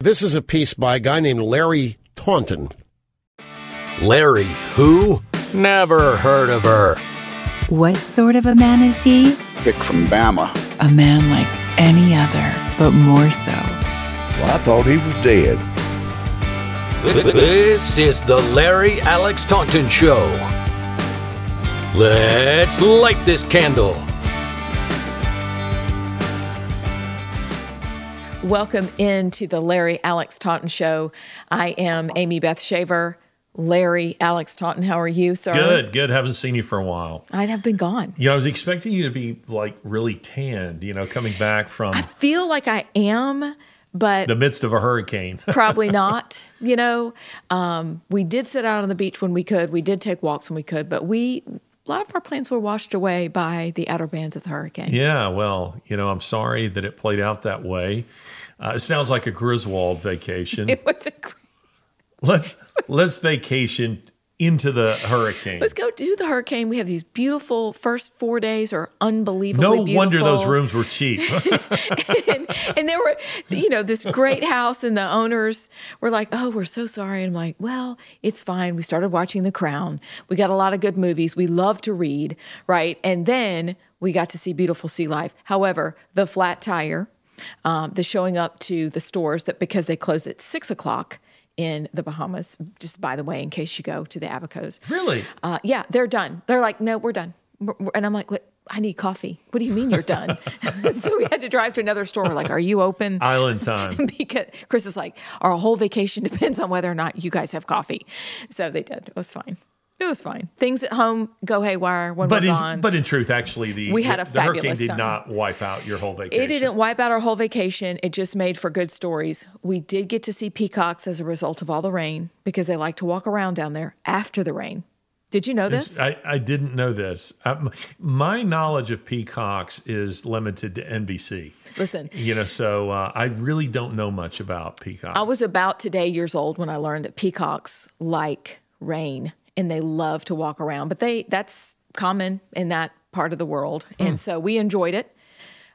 This is a piece by a guy named Larry Taunton. Larry, who? Never heard of her. What sort of a man is he? Pick from Bama. A man like any other, but more so. Well, I thought he was dead. This is the Larry Alex Taunton Show. Let's light this candle. Welcome into the Larry Alex Taunton Show. I am Amie Beth Shaver. Larry Alex Taunton, how are you, sir? Good, good. Haven't seen you for a while. I have been gone. You know, I was expecting you to be like really tanned, you know, coming back from I feel like I am, but the midst of a hurricane. probably not. You know, um, we did sit out on the beach when we could. We did take walks when we could, but we a lot of our plans were washed away by the outer bands of the hurricane. yeah, well, you know, I'm sorry that it played out that way. Uh, it sounds like a Griswold vacation. It was a let's let's vacation into the hurricane. Let's go do the hurricane. We have these beautiful first four days are unbelievably no beautiful. wonder those rooms were cheap. and, and there were, you know, this great house, and the owners were like, "Oh, we're so sorry." And I'm like, "Well, it's fine." We started watching The Crown. We got a lot of good movies. We love to read, right? And then we got to see beautiful sea life. However, the flat tire, um, the showing up to the stores that because they close at six o'clock in the Bahamas. Just by the way, in case you go to the Abacos, really? uh, yeah, they're done. They're like, no, we're done. We're- we're- And I'm like, what? I need coffee. What do you mean you're done? so we had to drive to another store. We're like, are you open? Island time. because Chris is like, our whole vacation depends on whether or not you guys have coffee. So they did. It was fine. It was fine. Things at home go haywire when But we're in, gone. but in truth, actually, the We had a the hurricane did time. not wipe out your whole vacation. it didn't wipe out our whole vacation. It just made for good stories. We did get to see peacocks as a result of all the rain because they like to walk around down there after the rain. Did you know this? I, I didn't know this. Um, my knowledge of peacocks is limited to NBC. Listen, You know, so uh, I really don't know much about peacocks. I was about today years old when I learned that peacocks like rain and they love to walk around, but they that's common in that part of the world. And so we enjoyed it.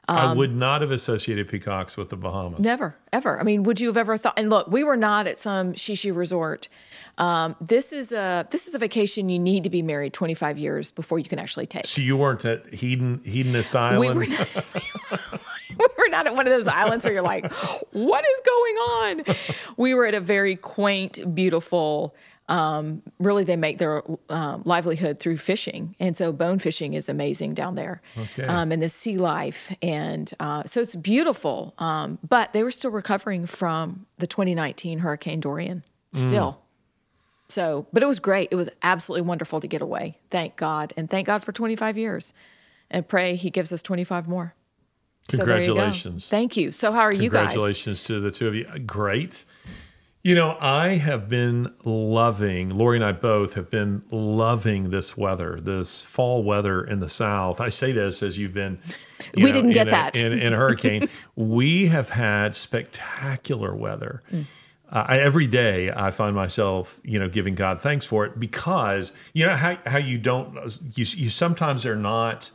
I um, would not have associated peacocks with the Bahamas. Never, ever. I mean, would you have ever thought? And look, we were not at some shishi resort. Um, this is a this is a vacation you need to be married 25 years before you can actually take. So you weren't at Hedon, Hedonist Island? We were not, we were not at one of those islands where you're like, what is going on? We were at a very quaint, beautiful. Um, really, they make their um, livelihood through fishing, and so bone fishing is amazing down there. Okay. Um, and the sea life, and uh, so it's beautiful. Um, but they were still recovering from the 2019 Hurricane Dorian. Still. So, but it was great. It was absolutely wonderful to get away. Thank God. And thank God for 25 years. And pray He gives us 25 more. So there you. Congratulations. Thank you. So, how are you guys? Congratulations to the two of you. Great. You know, I have been loving, Lori and I both have been loving this weather, this fall weather in the South. I say this as you've been. you We didn't get in a- that. In, in a hurricane. we have had spectacular weather. Mm. Uh, I, every day I find myself, you know, giving God thanks for it because, you know, how, how you don't, you, you sometimes are not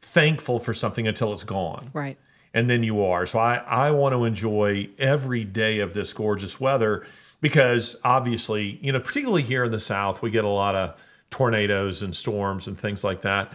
thankful for something until it's gone Right. And then you are. So I, I want to enjoy every day of this gorgeous weather because obviously, you know, particularly here in the South, we get a lot of tornadoes and storms and things like that.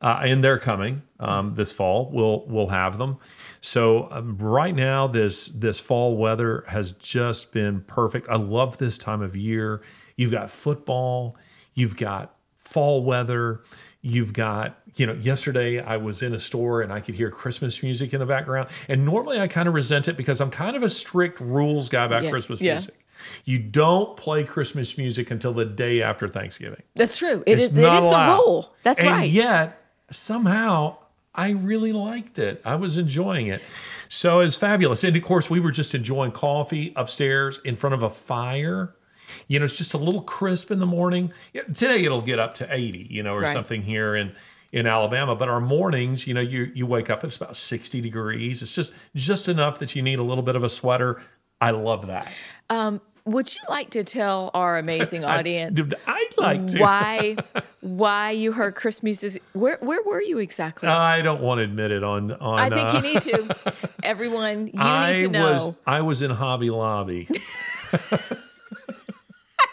Uh, and they're coming um, this fall. We'll we'll have them. So um, right now, this this fall weather has just been perfect. I love this time of year. You've got football. You've got fall weather. You've got, you know, yesterday I was in a store and I could hear Christmas music in the background. And normally I kind of resent it because I'm kind of a strict rules guy about Yeah, Christmas yeah. music. You don't play Christmas music until the day after Thanksgiving. That's true. It It's is, it not is the allowed. rule. That's and right. Yet somehow I really liked it. I was enjoying it. So it's fabulous. And of course, we were just enjoying coffee upstairs in front of a fire. You know, it's just a little crisp in the morning. Today it'll get up to 80, you know, or Right. something here in in Alabama, but our mornings, you know, you you wake up it's about 60 degrees. It's just just enough that you need a little bit of a sweater. I love that. would you like to tell our amazing audience Dude, I'd like to. why why you heard Chris music? Where where were you exactly? I don't want to admit it on on. I think uh, you need to. Everyone, you I need to know. was I was in Hobby Lobby.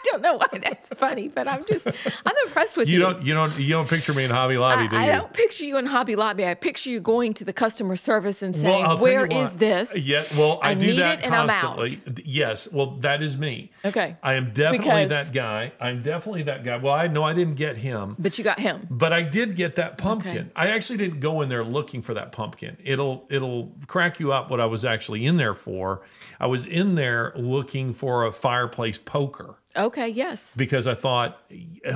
I don't know why that's funny, but I'm just I'm impressed with you. You don't you don't you don't picture me in Hobby Lobby, do I, you? I don't picture you in Hobby Lobby. I picture you going to the customer service and saying, you "Where is what. this?" Yeah, well, I, I do need that it and I'm out. constantly. Yes, well, that is me. Okay. I am definitely Because- that guy. I'm definitely that guy. Well, I know I didn't get him, But you got him. but I did get that pumpkin. Okay. I actually didn't go in there looking for that pumpkin. It'll it'll crack you up what I was actually in there for. I was in there looking for a fireplace poker Okay. Yes. because I thought,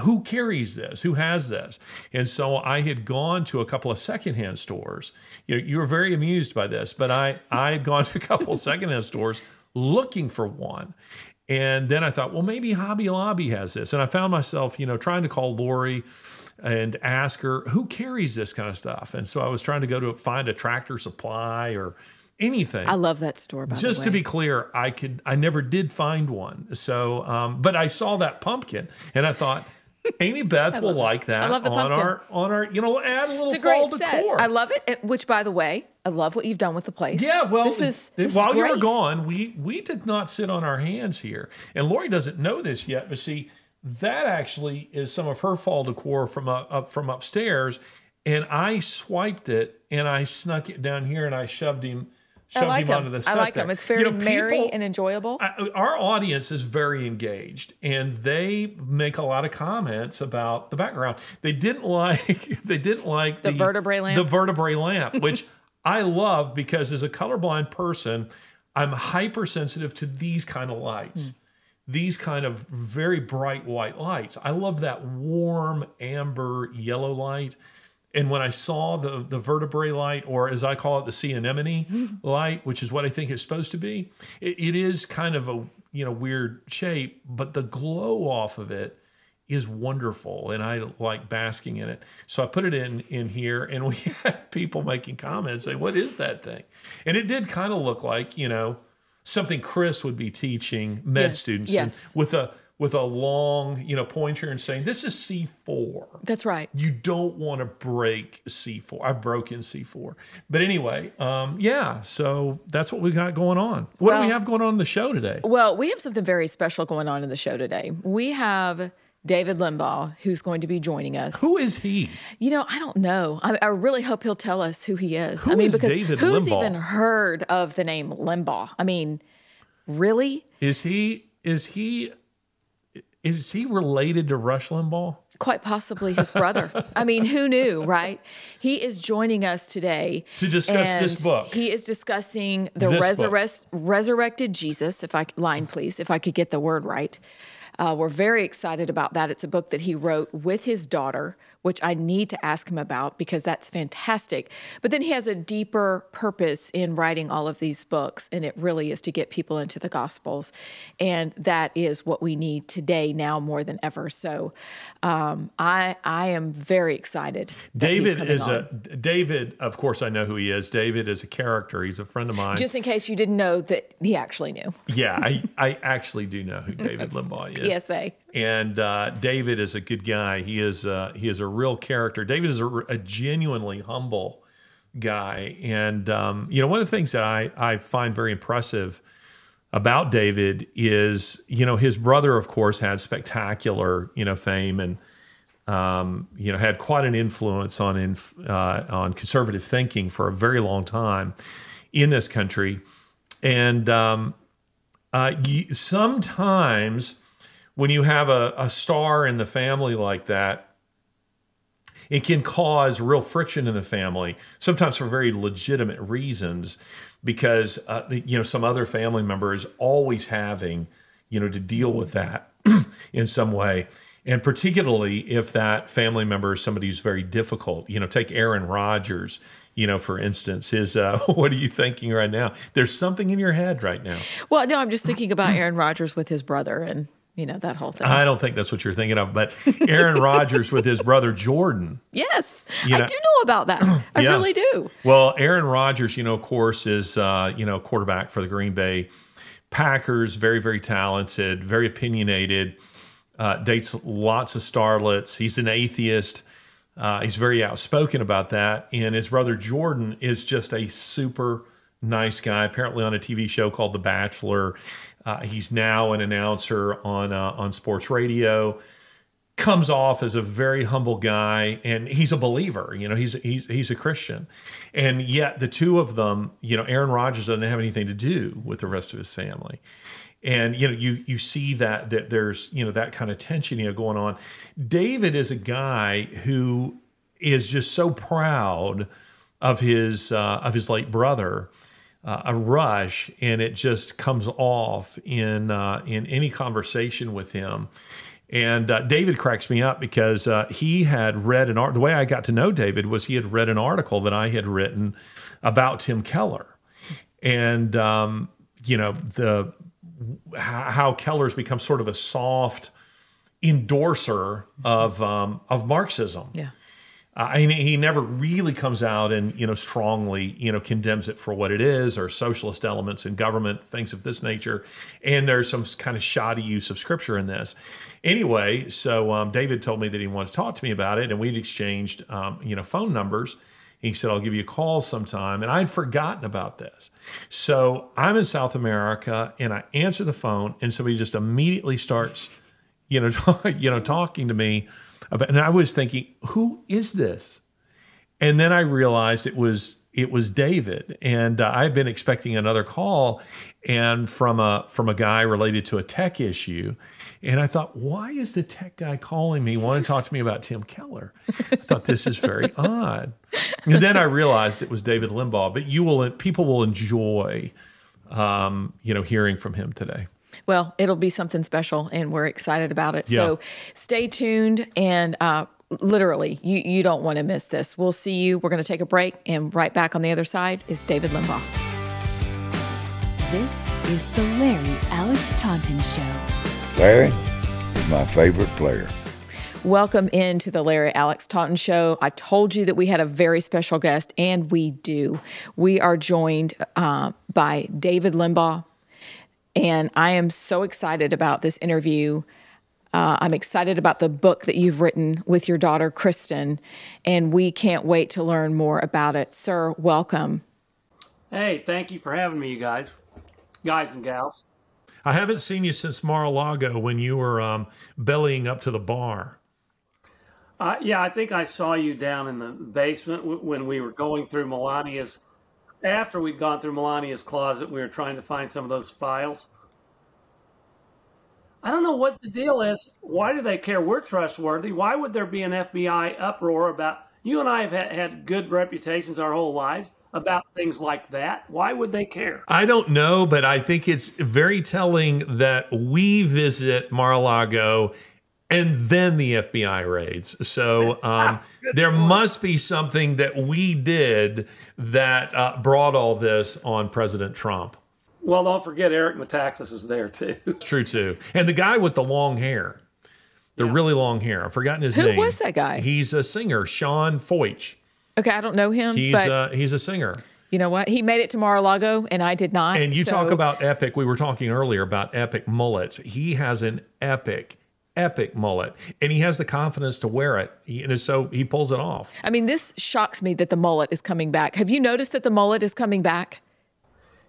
who carries this? Who has this? And so I had gone to a couple of secondhand stores. You, know, you were very amused by this, but I, I had gone to a couple of secondhand stores looking for one. And then I thought, well, maybe Hobby Lobby has this. And I found myself, you know, trying to call Lori and ask her who carries this kind of stuff. And so I was trying to go to find a tractor supply or anything I love that store. By the way. just to be clear, I could I never did find one. So, um, but I saw that pumpkin and I thought Amie Beth will like that I love the on pumpkin. our on our you know add a little it's a fall great set. decor. I love it. Which, by the way, I love what you've done with the place. yeah, well, this is this is while you were gone, we we did not sit on our hands here, and Lori doesn't know this yet, but see, that actually is some of her fall decor from up, up from upstairs, and I swiped it and I snuck it down here and I shoved him. I like him onto them. the I like there. them. It's very You know, merry people- and enjoyable. I- our audience is very engaged and they make a lot of comments about the background. They didn't like they didn't like The vertebrae lamp? The vertebrae lamp, which I love because as a colorblind person, I'm hypersensitive to these kind of lights. Hmm. These kind of very bright white lights. I love that warm amber yellow light. And when I saw the the vertebrae light, or as I call it, the sea anemone light, which is what I think it's supposed to be, it, it is kind of a you know weird shape, but the glow off of it is wonderful, and I like basking in it. So I put it in in here, and we had people making comments saying, "What is that thing?" And it did kind of look like you know something Chris would be teaching med Yes, students yes. with a with a long you know pointer and saying, "This is C 4 That's right. you don't want to break C4. I've broken C4. But anyway, um, yeah, so that's what we got going on. What do we have going on in the show today? Well, we have something very special going on in the show today. We have David Limbaugh, who's going to be joining us. Who is he? You know, I don't know. I, I really hope he'll tell us who he is. Who I mean, is because David who's Limbaugh? even heard of the name Limbaugh? I mean, really? Is he is he is he related to Rush Limbaugh? Quite possibly his brother. I mean, who knew, right? He is joining us today To discuss this book. He is discussing the resurrected Jesus. If I line, please, if I could get the word right. Uh, we're very excited about that. It's a book that he wrote with his daughter, which I need to ask him about because that's fantastic. But then he has a deeper purpose in writing all of these books, and it really is to get people into the Gospels. And that is what we need today, now more than ever. So um, I, I am very excited. David is on. a David, of course I know who he is. David is a character. He's a friend of mine. Just in case you didn't know that he actually knew. yeah, I, I actually do know who David Limbaugh is. PSA. And uh, David is a good guy. He is uh, he is a real character. David is a, a genuinely humble guy, and um, you know one of the things that I I find very impressive about David is you know his brother of course had spectacular you know fame and um, you know had quite an influence on inf- uh, on conservative thinking for a very long time in this country, and um, uh, sometimes when you have a, a star in the family like that, it can cause real friction in the family, sometimes for very legitimate reasons, because uh, you know some other family member is always having you know to deal with that in some way, and particularly if that family member is somebody who's very difficult. You know, take Aaron Rodgers. You know, for instance, his uh, what are you thinking right now? There's something in your head right now. Well, no, I'm just thinking about Aaron Rodgers with his brother and, you know, that whole thing. I don't think that's what you're thinking of, but Aaron Rodgers with his brother Jordan. yes, You I do know about that. I Yes. really do. Well, Aaron Rodgers, you know, of course, is uh, you know quarterback for the Green Bay Packers, very, very talented, very opinionated, uh, dates lots of starlets. He's an atheist. Uh, he's very outspoken about that. And his brother Jordan is just a super nice guy, apparently on a TV show called The Bachelor. Uh, he's now an announcer on uh, on sports radio. Comes off as a very humble guy, and he's a believer. You know, he's he's he's a Christian, and yet the two of them, you know, Aaron Rodgers doesn't have anything to do with the rest of his family, and you know, you you see that that there's you know that kind of tension you know going on. David is a guy who is just so proud of his uh, of his late brother uh, a rush, and it just comes off in uh, in any conversation with him. And uh, David cracks me up because uh, he had read an art. The way I got to know David was he had read an article that I had written about Tim Keller, and um, you know the how Keller's become sort of a soft endorser of um, of Marxism. Yeah. Uh, I mean, he never really comes out and you know strongly you know condemns it for what it is or socialist elements in government things of this nature. And there's some kind of shoddy use of scripture in this. Anyway, so um, David told me that he wanted to talk to me about it, and we'd exchanged um, you know phone numbers. He said, I'll give you a call sometime. And I'd forgotten about this. So I'm in South America and I answer the phone, and somebody just immediately starts, you know, you know, talking to me and I was thinking, who is this? And then I realized it was it was David, and uh, I'd been expecting another call, and from a from a guy related to a tech issue, and I thought, why is the tech guy calling me, wanting to talk to me about Tim Keller? I thought this is very odd. And then I realized it was David Limbaugh. But you will people will enjoy, um, you know, hearing from him today. Well, it'll be something special, and we're excited about it. So stay tuned and. Uh, Literally, you, you don't want to miss this. We'll see you. We're going to take a break, and right back on the other side is David Limbaugh. This is the Larry Alex Taunton Show. Larry is my favorite player. Welcome into the Larry Alex Taunton Show. I told you that we had a very special guest, and we do. We are joined uh, by David Limbaugh, and I am so excited about this interview. Uh, I'm excited about the book that you've written with your daughter, Kristen, and we can't wait to learn more about it. Sir, welcome. Hey, thank you for having me, you guys, guys and gals. I haven't seen you since Mar-a-Lago when you were um, bellying up to the bar. Uh, yeah, I think I saw you down in the basement w- when we were going through Melania's. After we'd gone through Melania's closet, we were trying to find some of those files. I don't know what the deal is. Why do they care? We're trustworthy. Why would there be an FBI uproar about? You and I have had, good reputations our whole lives about things like that. Why would they care? I don't know, but I think it's very telling that we visit Mar-a-Lago and then the FBI raids. So um, there must be something that we did that uh, brought all this on President Trump. Well, don't forget Eric Metaxas was there too. It's true too. And the guy with the long hair, the really long hair. I've forgotten his Who name. Who was that guy? He's a singer, Sean Feucht. Okay, I don't know him, He's but uh, he's a singer. you know what? He made it to Mar-a-Lago, and I did not. And you so- talk about epic. We were talking earlier about epic mullets. He has an epic, epic mullet, and he has the confidence to wear it. He, and so he pulls it off. I mean, this shocks me that the mullet is coming back. Have you noticed that the mullet is coming back?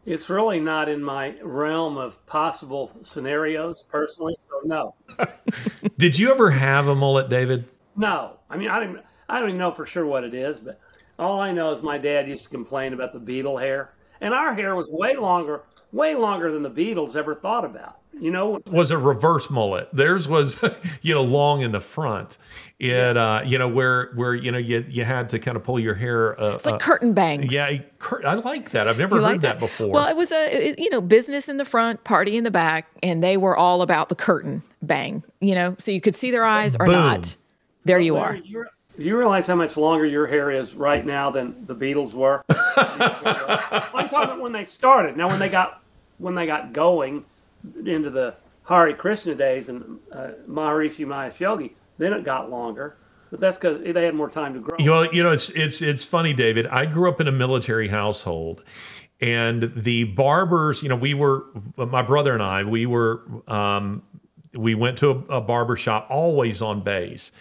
It's really not in my realm of possible scenarios personally. So no, Did you ever have a mullet, David? no. I mean, I don't. I don't even know for sure what it is, but all I know is my dad used to complain about the Beatle hair, and our hair was way longer, way longer than the Beatles ever thought about. You know, Was a reverse mullet. Theirs was, you know, long in the front. It, uh, you know, where where you know you you had to kind of pull your hair. Uh, It's like curtain bangs. yeah, I, cur- I like that. I've never You heard like that, before. Well, it was a you know business in the front, party in the back, and they were all about the curtain bang. You know, so you could see their eyes or Boom. not. There you are. You're- do you realize how much longer your hair is right now than the Beatles were? I'm talking when they started. Now, when they got when they got going into the Hare Krishna days and uh, Maharishi Mahesh Yogi, then it got longer. But that's because they had more time to grow. You know, you know, it's it's it's funny, David. I grew up in a military household, and the barbers, you know, we were my brother and I, we were um, we went to a, a barber shop always on base.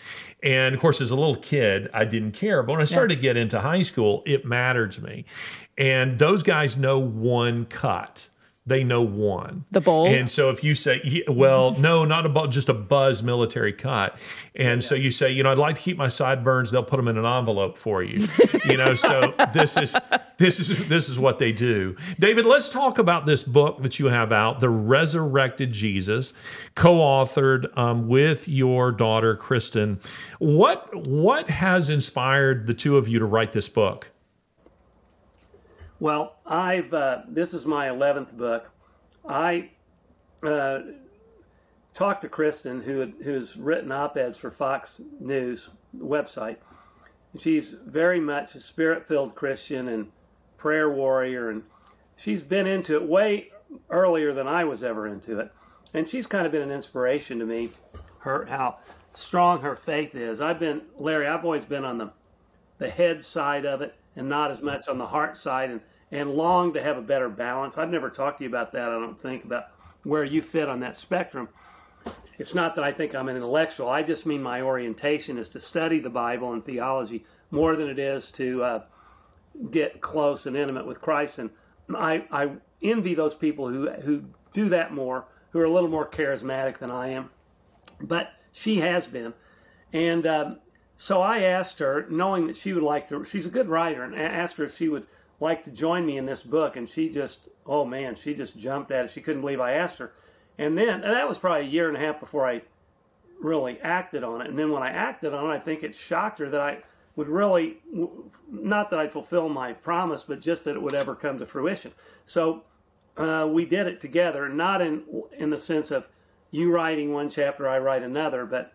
And of course, as a little kid, I didn't care. But when I started to get into high school, it mattered to me. And those guys know one cut. They know one. The bowl? And so if you say, well, no, not a about just a buzz military cut. And so you say, you know, I'd like to keep my sideburns. They'll put them in an envelope for you. you know, so this is this is this is what they do. David, let's talk about this book that you have out, The Resurrected Jesus, co-authored um, with your daughter Kristen. What what has inspired the two of you to write this book? Well, I've uh, this is my eleventh book. I uh, talked to Kristen, who who's written op-eds for Fox News website. She's very much a spirit-filled Christian and prayer warrior, and she's been into it way earlier than I was ever into it. And she's kind of been an inspiration to me. Her how strong her faith is. I've been Larry. I've always been on the the head side of it and not as much on the heart side and, and long to have a better balance. I've never talked to you about that, I don't think, about where you fit on that spectrum. It's not that I think I'm an intellectual. I just mean my orientation is to study the Bible and theology more than it is to uh, get close and intimate with Christ. And I, I envy those people who, who do that more, who are a little more charismatic than I am. But she has been. And um, so I asked her, knowing that she would like to, she's a good writer, and I asked her if she would like to join me in this book. And she just, oh man, she just jumped at it. She couldn't believe I asked her. And then, and that was probably a year and a half before I really acted on it. And then when I acted on it, I think it shocked her that I would really, not that I'd fulfill my promise, but just that it would ever come to fruition. So uh, we did it together, not in in the sense of you writing one chapter, I write another, but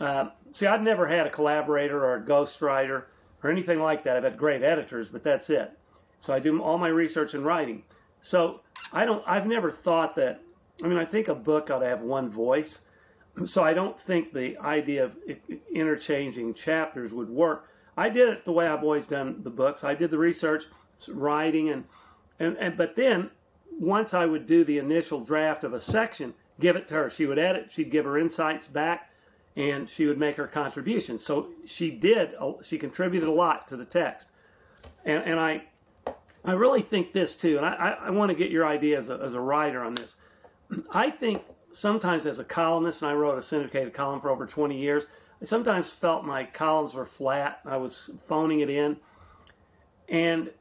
uh, see, I've never had a collaborator or a ghostwriter or anything like that. I've had great editors, but that's it. So I do all my research and writing. So I don't. I've never thought that. I mean, I think a book ought to have one voice. So I don't think the idea of interchanging chapters would work. I did it the way I've always done the books. I did the research, writing, and and, and but then once I would do the initial draft of a section, give it to her. She would edit. She'd give her insights back and she would make her contribution. So she did, she contributed a lot to the text. And, and I, I really think this too, and I, I want to get your idea as a, as a writer on this. I think sometimes as a columnist, and I wrote a syndicated column for over 20 years, I sometimes felt my columns were flat. I was phoning it in. And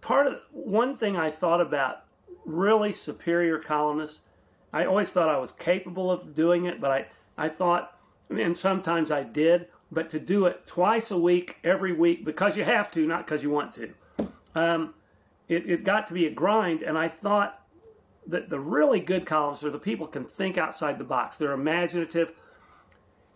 part of one thing I thought about really superior columnists, I always thought I was capable of doing it, but I, I thought and sometimes I did, but to do it twice a week, every week, because you have to, not because you want to, um, it, it got to be a grind. And I thought that the really good columns are the people can think outside the box. They're imaginative.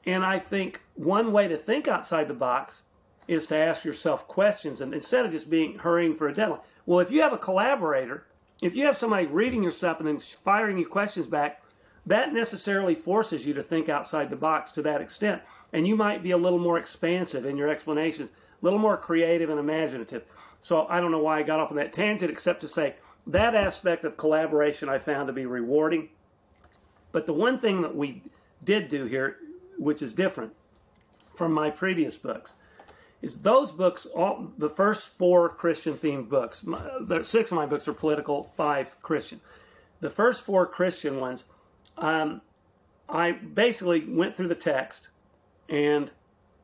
And I think one way to think outside the box is to ask yourself questions and instead of just being hurrying for a deadline. Well, if you have a collaborator, if you have somebody reading your stuff and then firing you questions back, that necessarily forces you to think outside the box to that extent. And you might be a little more expansive in your explanations, a little more creative and imaginative. So I don't know why I got off on that tangent, except to say that aspect of collaboration I found to be rewarding. But the one thing that we did do here, which is different from my previous books, is those books, all the first four Christian themed books, six of my books are political, five Christian. The first four Christian ones um, I basically went through the text and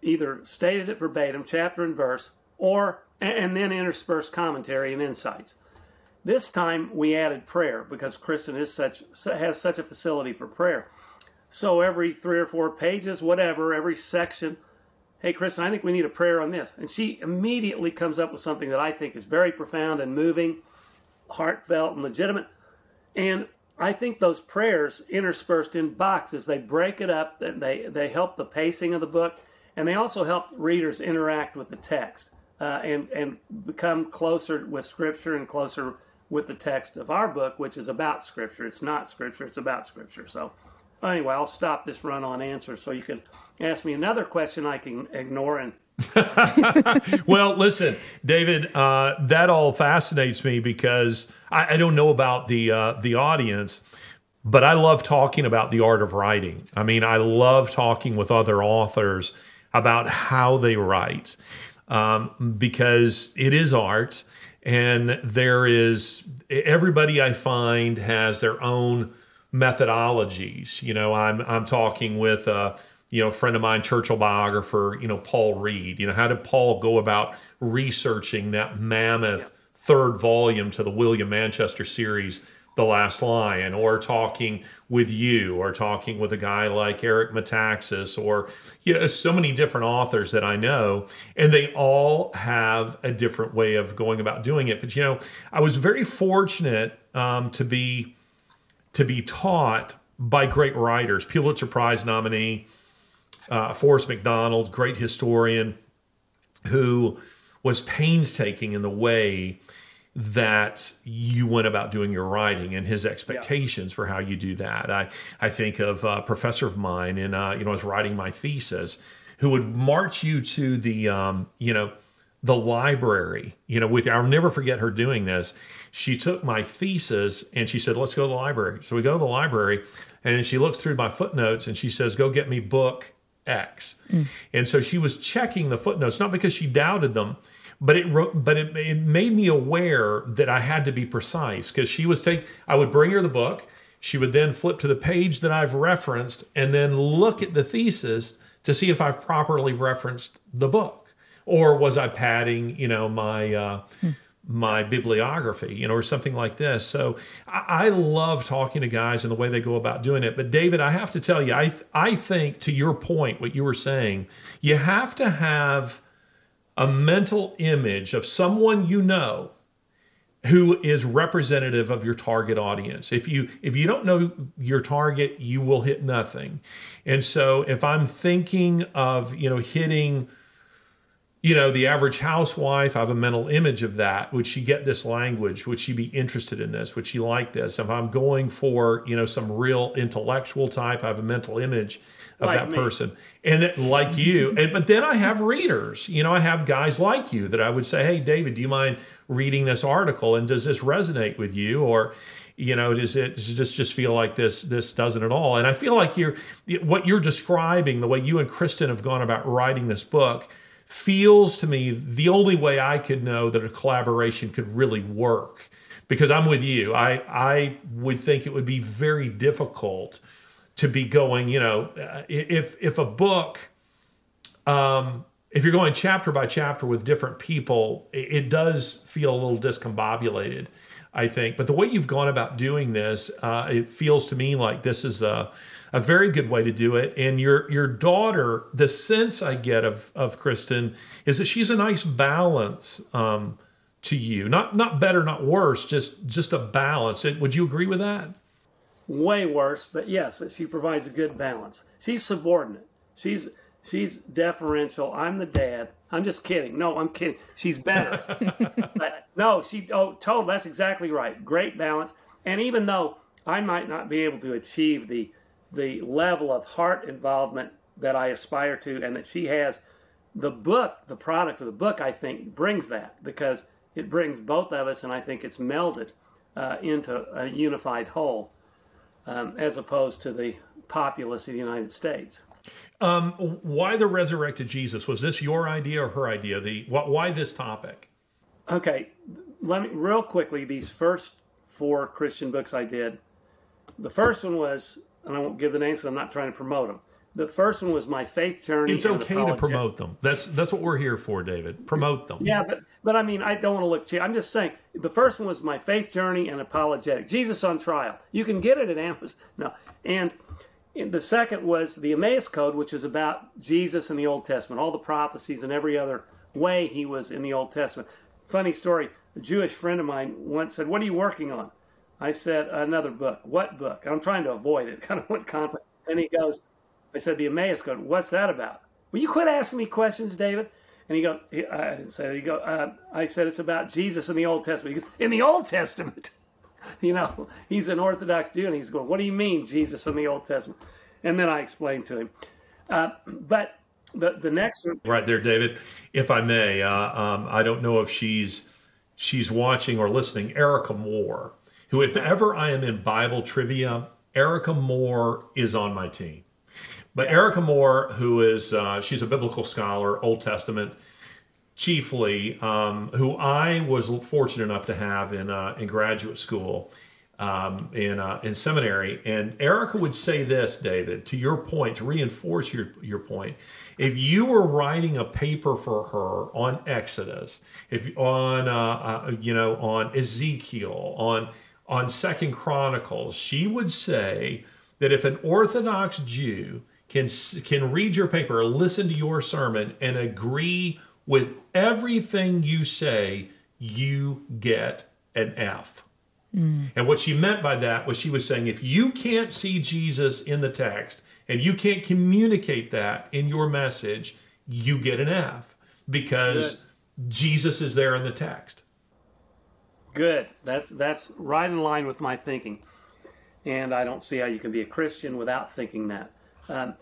either stated it verbatim, chapter and verse, or and then interspersed commentary and insights. This time we added prayer because Kristen is such has such a facility for prayer. So every three or four pages, whatever, every section, hey Kristen, I think we need a prayer on this, and she immediately comes up with something that I think is very profound and moving, heartfelt and legitimate. And I think those prayers interspersed in boxes, they break it up, they, they help the pacing of the book, and they also help readers interact with the text uh, and, and become closer with Scripture and closer with the text of our book, which is about Scripture. It's not Scripture, it's about Scripture. So Anyway, I'll stop this run on answer so you can ask me another question I can ignore and well, listen, David, uh, that all fascinates me because I, I don't know about the uh, the audience, but I love talking about the art of writing. I mean, I love talking with other authors about how they write um, because it is art, and there is everybody I find has their own methodologies. You know, I'm I'm talking with. Uh, you know, a friend of mine, Churchill biographer, you know, Paul Reid. You know, how did Paul go about researching that mammoth third volume to the William Manchester series, The Last Lion, or talking with you, or talking with a guy like Eric Metaxas, or you know, so many different authors that I know, and they all have a different way of going about doing it. But you know, I was very fortunate um, to be to be taught by great writers, Pulitzer Prize nominee uh, Forrest McDonald, great historian, who was painstaking in the way that you went about doing your writing and his expectations yeah. for how you do that. I, I think of a professor of mine, and uh, you know, I was writing my thesis, who would march you to the, um, you know, the library. You know, with I'll never forget her doing this. She took my thesis and she said, "Let's go to the library." So we go to the library, and she looks through my footnotes and she says, "Go get me book X. Mm. And so she was checking the footnotes, not because she doubted them, but it but it, it made me aware that I had to be precise because she was take I would bring her the book, she would then flip to the page that I've referenced and then look at the thesis to see if I've properly referenced the book or was I padding, you know, my uh, mm my bibliography, you know, or something like this. So I, I, love talking to guys and the way they go about doing it. But David, I have to tell you, I I think to your point, what you were saying, you have to have a mental image of someone you know who is representative of your target audience. If you if you don't know your target, you will hit nothing. And so if I'm thinking of, you know, hitting you know, the average housewife, I have a mental image of that. Would she get this language? Would she be interested in this? Would she like this? If I'm going for, you know, some real intellectual type, I have a mental image of like that me. person. And that, like you, and, but then I have readers, you know, I have guys like you that I would say, Hey, David, do you mind reading this article? And does this resonate with you? Or, you know, does it, does it just, just feel like this, this doesn't at all? And I feel like you're, what you're describing, the way you and Kristen have gone about writing this book, feels to me the only way I could know that a collaboration could really work. Because I'm with you. I, I would think it would be very difficult to be going, you know, if if a book um, if you're going chapter by chapter with different people, it, it, does feel a little discombobulated, I think. But the way you've gone about doing this, uh, it feels to me like this is a a very good way to do it. And your your daughter, the sense I get of of Kristen is that she's a nice balance um, to you. Not not better, not worse, just just a balance. Would you agree with that? Way worse, but yes, she provides a good balance. She's subordinate. She's she's deferential. I'm the dad. I'm just kidding. No, I'm kidding. She's better. no, she oh total. That's exactly right. Great balance. And even though I might not be able to achieve the the level of heart involvement that I aspire to and that she has. The book, the product of the book, I think brings that because it brings both of us, and I think it's melded uh, into a unified whole, um, as opposed to the populace of the United States. Um, why the resurrected Jesus? Was this your idea or her idea? The why this topic? Okay, let me real quickly. These first four Christian books I did. The first one was and I won't give the names because I'm not trying to promote them. The first one was my faith journey. It's okay to promote them. That's that's what we're here for, David. Promote them. Yeah, but but I mean, I don't want to look cheap. I'm just saying the first one was my faith journey and apologetic. Jesus on trial. You can get it at Amazon. No, and the second was the Emmaus Code, which is about Jesus in the Old Testament, all the prophecies and every other way he was in the Old Testament. Funny story. A Jewish friend of mine once said, "What are you working on?" I said, another book. What book? I'm trying to avoid it. Kind of went conflict. And he goes, I said, the Emmaus Code. What's that about? Will you quit asking me questions, David? And he goes, I didn't say that. He go, uh, I said, it's about Jesus in the Old Testament. He goes, in the Old Testament? you know, he's an Orthodox Jew, and he's going, "What do you mean, Jesus in the Old Testament?" And then I explained to him. Uh, but the the next one, right there, David, if I may, uh, um, I don't know if she's she's watching or listening. Erica Moore, who, if ever I am in Bible trivia, Erica Moore is on my team. But Erica Moore, who is uh, she's a biblical scholar, Old Testament chiefly, um, who I was fortunate enough to have in uh, in graduate school, um, in uh, in seminary. And Erica would say this, David, to your point, to reinforce your your point. If you were writing a paper for her on Exodus, if on uh, uh you know on Ezekiel, on on Second Chronicles, she would say that if an Orthodox Jew can can read your paper, listen to your sermon, and agree with everything you say, you get an F. Mm. And what she meant by that was she was saying if you can't see Jesus in the text and you can't communicate that in your message, you get an F because Good. Jesus is there in the text. Good. That's that's right in line with my thinking. And I don't see how you can be a Christian without thinking that. Um,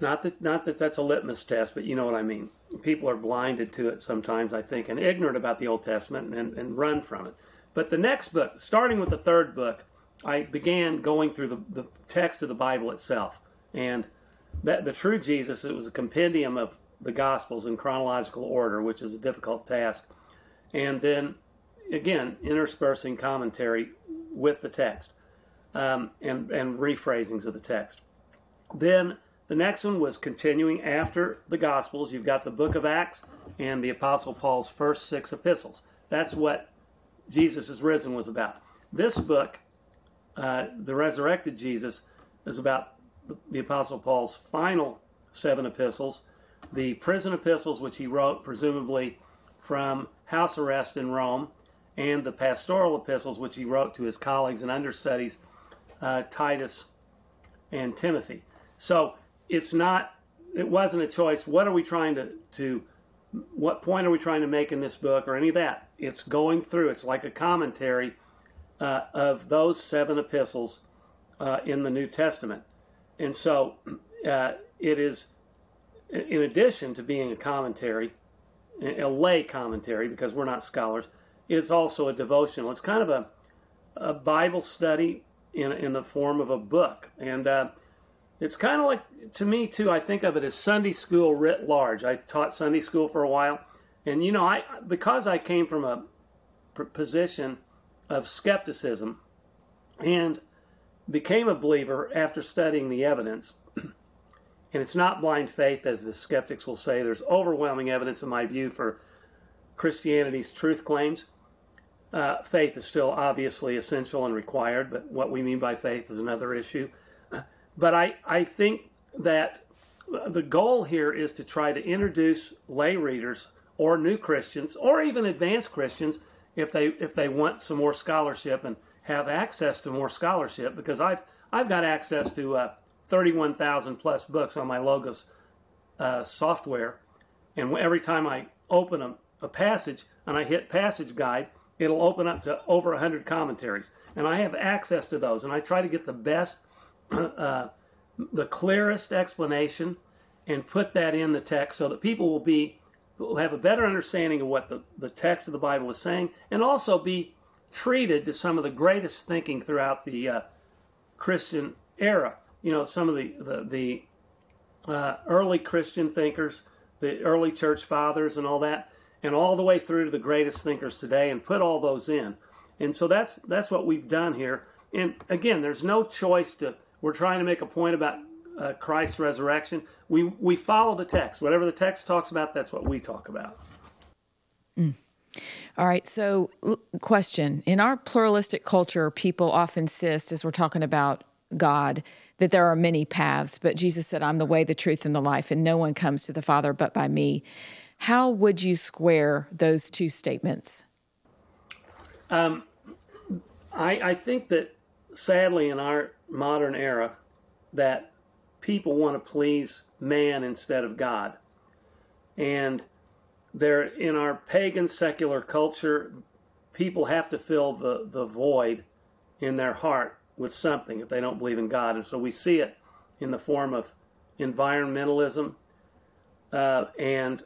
not that not that that's a litmus test, but you know what I mean. People are blinded to it sometimes, I think, and ignorant about the Old Testament and, and run from it. But the next book, starting with the third book, I began going through the, the text of the Bible itself. And that the true Jesus, it was a compendium of the Gospels in chronological order, which is a difficult task. And then, again, interspersing commentary with the text um, and, and rephrasings of the text. Then the next one was continuing after the Gospels. You've got the book of Acts and the Apostle Paul's first six epistles. That's what Jesus is risen was about. This book, uh, The Resurrected Jesus, is about the, the Apostle Paul's final seven epistles, the prison epistles, which he wrote presumably from house arrest in Rome, and the pastoral epistles, which he wrote to his colleagues and understudies, uh, Titus and Timothy. So it's not it wasn't a choice what are we trying to to what point are we trying to make in this book or any of that it's going through it's like a commentary uh, of those seven epistles uh, in the new testament and so uh, it is in addition to being a commentary a lay commentary because we're not scholars it's also a devotional it's kind of a, a bible study in, in the form of a book and uh, it's kind of like to me too. I think of it as Sunday school writ large. I taught Sunday school for a while, and you know, I because I came from a position of skepticism and became a believer after studying the evidence. and it's not blind faith, as the skeptics will say. There's overwhelming evidence, in my view, for Christianity's truth claims. Uh, faith is still obviously essential and required, but what we mean by faith is another issue. But I, I think that the goal here is to try to introduce lay readers or new Christians or even advanced Christians if they if they want some more scholarship and have access to more scholarship because I've I've got access to uh, 31,000 plus books on my Logos uh, software, and every time I open a, a passage and I hit passage guide, it'll open up to over 100 commentaries, and I have access to those, and I try to get the best uh, the clearest explanation and put that in the text so that people will be will have a better understanding of what the, the text of the Bible is saying and also be treated to some of the greatest thinking throughout the uh, Christian era. You know, some of the the, the uh, early Christian thinkers, the early church fathers, and all that, and all the way through to the greatest thinkers today, and put all those in. And so that's that's what we've done here. And again, there's no choice to we're trying to make a point about uh, Christ's resurrection. We we follow the text. Whatever the text talks about, that's what we talk about. Mm. All right. So, question: In our pluralistic culture, people often insist, as we're talking about God, that there are many paths. But Jesus said, "I'm the way, the truth, and the life, and no one comes to the Father but by me." How would you square those two statements? Um, I, I think that sadly, in our modern era, that people want to please man instead of God. And there, in our pagan secular culture, people have to fill the, the void in their heart with something if they don't believe in God. And so we see it in the form of environmentalism uh, and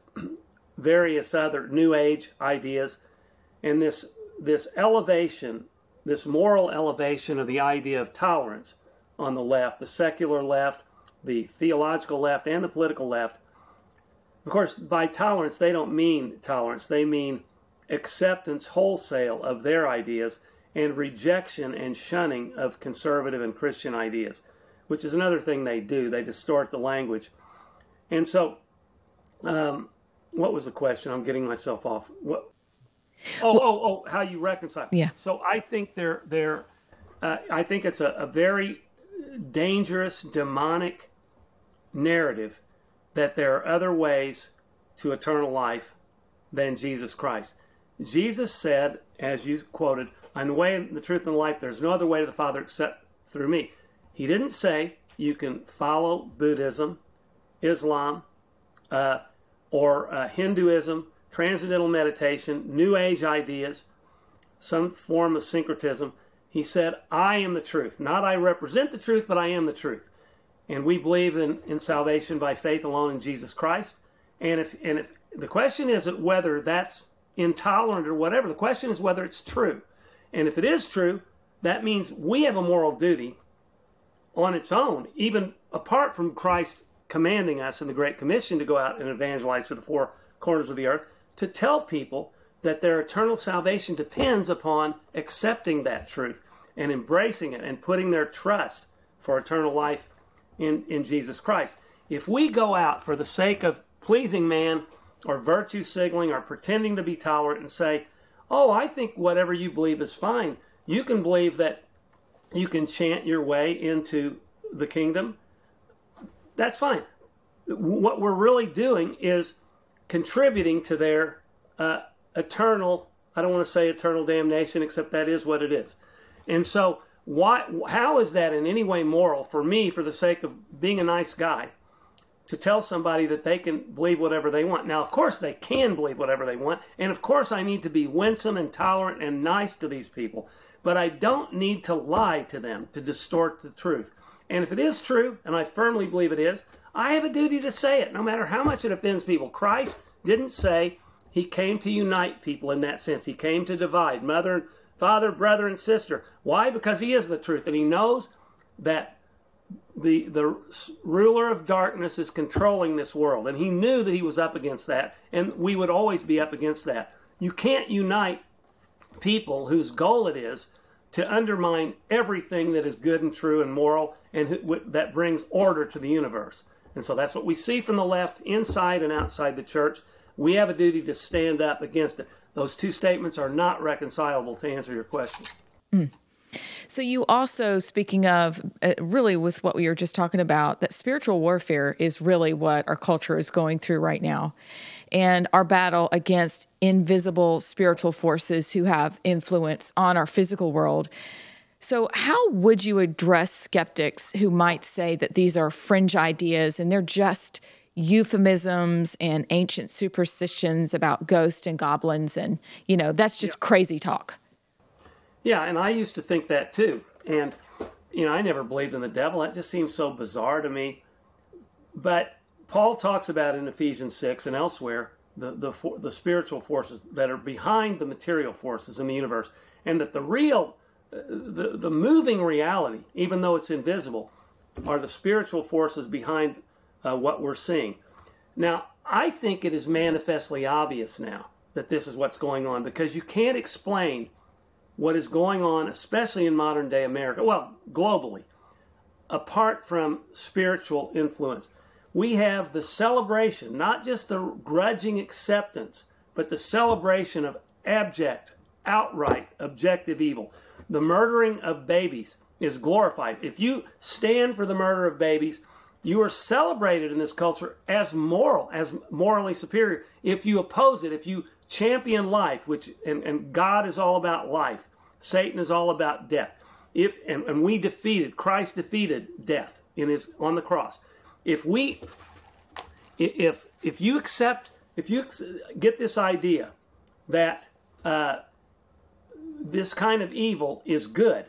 various other New Age ideas, and this this elevation, this moral elevation of the idea of tolerance on the left, the secular left, the theological left, and the political left. Of course, by tolerance, they don't mean tolerance; they mean acceptance wholesale of their ideas and rejection and shunning of conservative and Christian ideas, which is another thing they do. They distort the language. And so, um, what was the question? I'm getting myself off. What? Oh, well, oh, oh! How you reconcile? Yeah. So I think they're they're. Uh, I think it's a, a very dangerous, demonic narrative that there are other ways to eternal life than Jesus Christ. Jesus said, as you quoted, I'm the way, the truth, and the life. There's no other way to the Father except through me. He didn't say you can follow Buddhism, Islam, uh, or uh, Hinduism, transcendental meditation, New Age ideas, some form of syncretism. He said, I am the truth. Not I represent the truth, but I am the truth. And we believe in, in salvation by faith alone in Jesus Christ. And if and if the question isn't whether that's intolerant or whatever, the question is whether it's true. And if it is true, that means we have a moral duty on its own, even apart from Christ commanding us in the Great Commission to go out and evangelize to the four corners of the earth, to tell people that their eternal salvation depends upon accepting that truth and embracing it and putting their trust for eternal life in, in Jesus Christ. If we go out for the sake of pleasing man or virtue signaling or pretending to be tolerant and say, oh, I think whatever you believe is fine, you can believe that you can chant your way into the kingdom, that's fine. What we're really doing is contributing to their uh, eternal, I don't want to say eternal damnation, except that is what it is. And so, why, how is that in any way moral for me, for the sake of being a nice guy, to tell somebody that they can believe whatever they want? Now, of course, they can believe whatever they want. And of course, I need to be winsome and tolerant and nice to these people. But I don't need to lie to them to distort the truth. And if it is true, and I firmly believe it is, I have a duty to say it, no matter how much it offends people. Christ didn't say he came to unite people in that sense. He came to divide mother and father, brother and sister. Why? Because he is the truth, and he knows that the the ruler of darkness is controlling this world, and he knew that he was up against that, and we would always be up against that. You can't unite people whose goal it is to undermine everything that is good and true and moral and that brings order to the universe. And so that's what we see from the left, inside and outside the church. We have a duty to stand up against it. Those two statements are not reconcilable to answer your question. Mm. So, you also, speaking of uh, really with what we were just talking about, that spiritual warfare is really what our culture is going through right now and our battle against invisible spiritual forces who have influence on our physical world. So, how would you address skeptics who might say that these are fringe ideas and they're just euphemisms and ancient superstitions about ghosts and goblins and, you know, that's just yeah. crazy talk? Yeah, and I used to think that too. And, you know, I never believed in the devil. That just seems so bizarre to me. But Paul talks about in Ephesians 6 and elsewhere the, the, the spiritual forces that are behind the material forces in the universe, and that the real, the, the moving reality, even though it's invisible, are the spiritual forces behind uh, what we're seeing. Now, I think it is manifestly obvious now that this is what's going on because you can't explain what is going on, especially in modern day America, well, globally, apart from spiritual influence we have the celebration, not just the grudging acceptance, but the celebration of abject, outright, objective evil. The murdering of babies is glorified. If you stand for the murder of babies, you are celebrated in this culture as moral, as morally superior. If you oppose it, if you champion life, which and, and God is all about life, Satan is all about death. If and, and we defeated, Christ defeated death in his on the cross if we if if you accept if you get this idea that uh, this kind of evil is good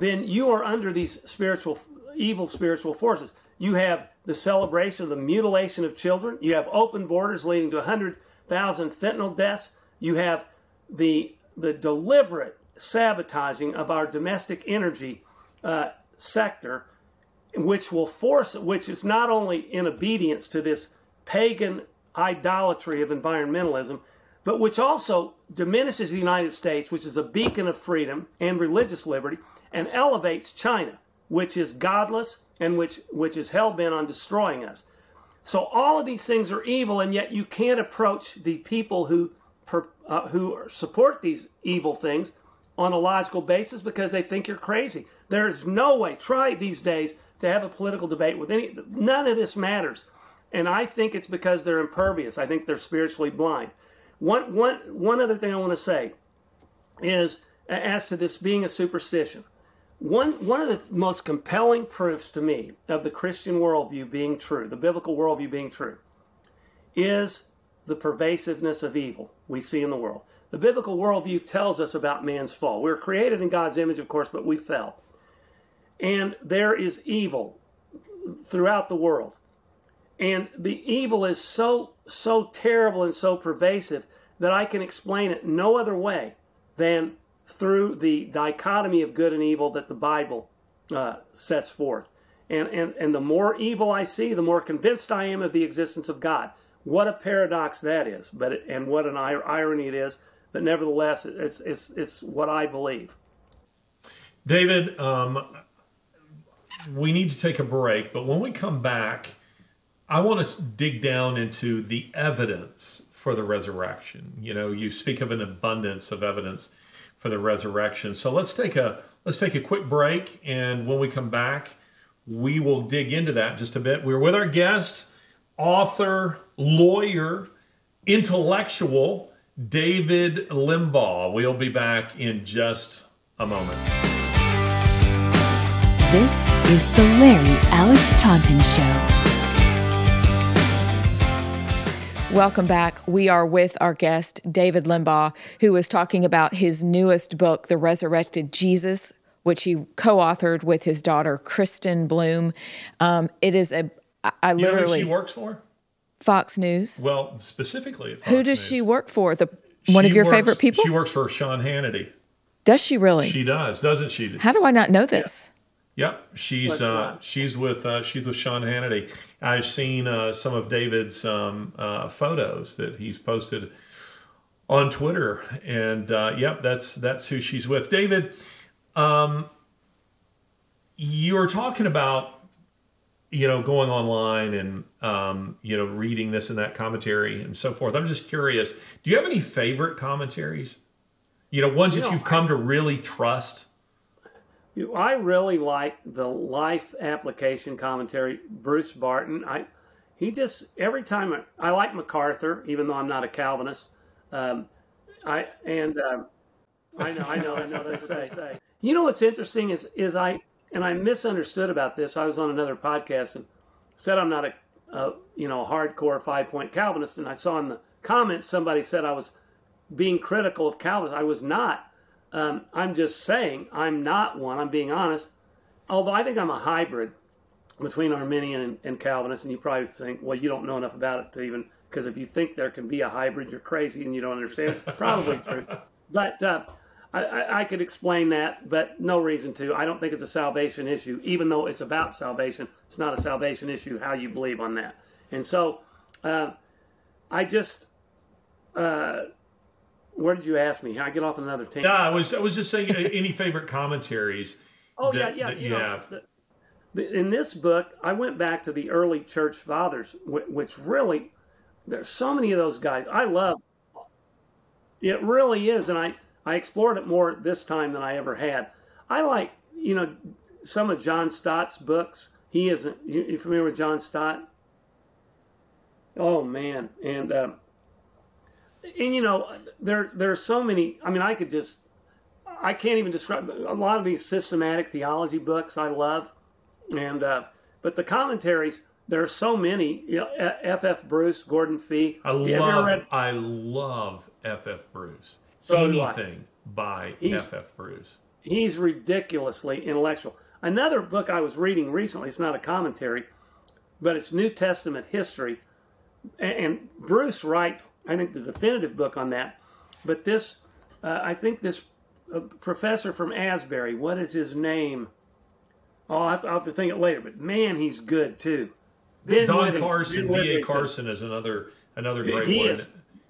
then you are under these spiritual, evil spiritual forces. You have the celebration of the mutilation of children. You have open borders leading to 100,000 fentanyl deaths. You have the, the deliberate sabotaging of our domestic energy uh, sector, which will force, which is not only in obedience to this pagan idolatry of environmentalism, but which also diminishes the United States, which is a beacon of freedom and religious liberty, and elevates China, which is godless and which, which is hell bent on destroying us. So all of these things are evil, and yet you can't approach the people who per, uh, who support these evil things on a logical basis because they think you're crazy. There is no way. Try these days to have a political debate with any. None of this matters, and I think it's because they're impervious. I think they're spiritually blind. One one one other thing I want to say is as to this being a superstition. One, one of the most compelling proofs to me of the Christian worldview being true, the biblical worldview being true, is the pervasiveness of evil we see in the world. The biblical worldview tells us about man's fall. We were created in God's image, of course, but we fell. And there is evil throughout the world. And the evil is so, so terrible and so pervasive that I can explain it no other way than through the dichotomy of good and evil that the Bible uh, sets forth. And, and, and the more evil I see, the more convinced I am of the existence of God. What a paradox that is, but it, and what an irony it is. But nevertheless, it's, it's, it's what I believe. David, um, we need to take a break, but when we come back, I want to dig down into the evidence for the resurrection. You know, you speak of an abundance of evidence for the resurrection. So let's take a let's take a quick break, and when we come back, we will dig into that just a bit. We're with our guest, author, lawyer, intellectual, David Limbaugh. We'll be back in just a moment. This is the Larry Alex Taunton Show. Welcome back. We are with our guest, David Limbaugh, who is talking about his newest book, The Resurrected Jesus, which he co authored with his daughter, Christen Bloom. Um, it is a, I, I You know who literally, she works for? Fox News. Well, specifically, Who does News. she work for? The One of your works- favorite people? She works for Sean Hannity. does she really? She does, doesn't she? How do I not know this? Yep, she's uh, she's with uh, she's with Sean Hannity. I've seen uh, some of David's um, uh, photos that he's posted on Twitter, and uh, yep, that's that's who she's with. David, um, you were talking about you know going online and um, you know reading this and that commentary and so forth. I'm just curious. Do you have any favorite commentaries? You know, ones that know, you've come to really trust. I really like the life application commentary. Bruce Barton. I he just every time I, I like MacArthur, even though I'm not a Calvinist. Um, I and um, I know I know I know they say. You know what's interesting is is I and I misunderstood about this. I was on another podcast and said I'm not a, a you know hardcore five point Calvinist, and I saw in the comments somebody said I was being critical of Calvinists. I was not. Um, I'm just saying I'm not one. I'm being honest. Although I think I'm a hybrid between Arminian and, and Calvinist, and you probably think, well, you don't know enough about it to even because if you think there can be a hybrid, you're crazy and you don't understand it. Probably true, but uh, I, I, I could explain that, but no reason to. I don't think it's a salvation issue, even though it's about salvation. It's not a salvation issue how you believe on that, and so uh, I just. Uh, where did you ask me? I get off on another tangent. Yeah, I was I was just saying uh, any favorite commentaries. Oh that, yeah, yeah. that you you know, have. the- the- in this book, I went back to the early church fathers, wh- which really there's so many of those guys. I love. It really is, and I I explored it more this time than I ever had. I like you know some of John Stott's books. He isn't. You, you familiar with John Stott? Oh man, and um, and you know there there are so many. I mean, I could just I can't even describe a lot of these systematic theology books. I love, and uh, but the commentaries there are so many. You know, F. F. Bruce, Gordon Fee. I Have you ever love read- I love F. F. Bruce. So Anything by He's- F. F. Bruce. he's ridiculously intellectual. Another book I was reading recently, it's not a commentary, but it's New Testament history. And, and Bruce writes, I think, the definitive book on that. But this, uh, I think this uh, professor from Asbury, what is his name? Oh, I'll have, I'll have to think it later. But man, he's good too. Ben Don Carson, D.A. Carson is another another great He one. is.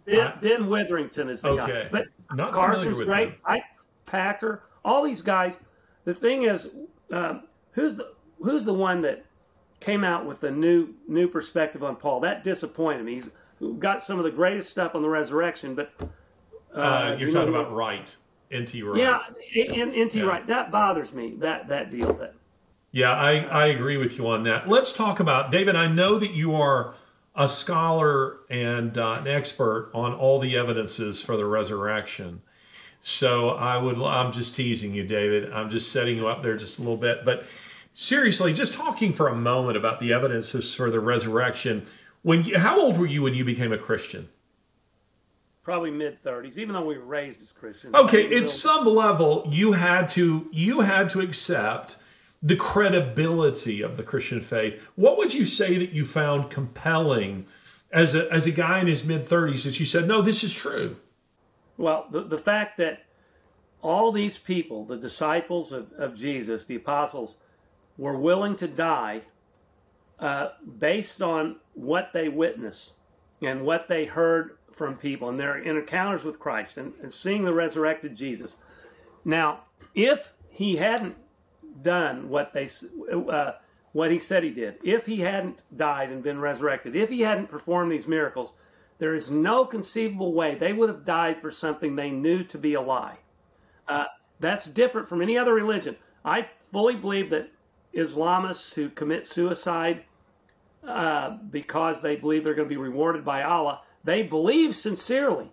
Ben, Ben Witherington is the Okay. guy. But Not Carson's great. I Packer, all these guys. The thing is, um, who's the who's the one that came out with a new new perspective on Paul? That disappointed me. He's got some of the greatest stuff on the resurrection, but Uh, you're you talking know- about Wright, N.T. Wright. yeah, in, Yeah. right. That bothers me. That that deal. That Yeah, I, I agree with you on that. Let's talk about David. I know that you are a scholar and uh, an expert on all the evidences for the resurrection. So I would. I'm just teasing you, David. I'm just setting you up there just a little bit. But seriously, just talking for a moment about the evidences for the resurrection. When you, how old were you when you became a Christian? probably mid thirties. Even though we were raised as Christians. Okay, at some level, you had to you had to accept the credibility of the Christian faith. What would you say that you found compelling as a as a guy in his mid thirties that you said, no, this is true? Well, the, the fact that all these people, the disciples of, of Jesus, the apostles, were willing to die uh, based on what they witnessed and what they heard from people and their encounters with Christ and, and seeing the resurrected Jesus. Now, if he hadn't done what they uh, what he said he did, if he hadn't died and been resurrected, if he hadn't performed these miracles, there is no conceivable way they would have died for something they knew to be a lie. Uh, that's different from any other religion. I fully believe that Islamists who commit suicide uh, because they believe they're going to be rewarded by Allah, they believe sincerely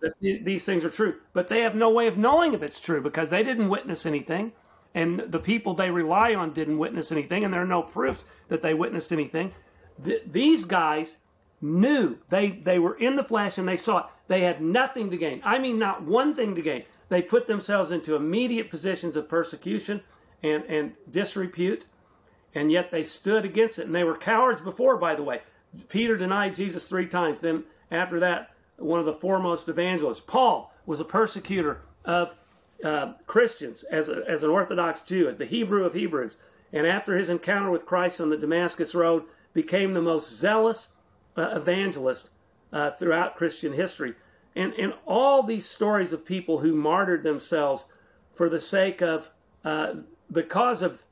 that th- these things are true, but they have no way of knowing if it's true because they didn't witness anything, and the people they rely on didn't witness anything, and there are no proofs that they witnessed anything. Th- these guys knew they they were in the flesh and they saw it. They had nothing to gain. I mean, not one thing to gain. They put themselves into immediate positions of persecution and and disrepute and yet they stood against it. And they were cowards before, by the way. Peter denied Jesus three times. Then, after that, one of the foremost evangelists, Paul, was a persecutor of uh, Christians as, a, as an Orthodox Jew, as the Hebrew of Hebrews. And after his encounter with Christ on the Damascus Road, became the most zealous uh, evangelist uh, throughout Christian history. And, and all these stories of people who martyred themselves for the sake of, uh, because of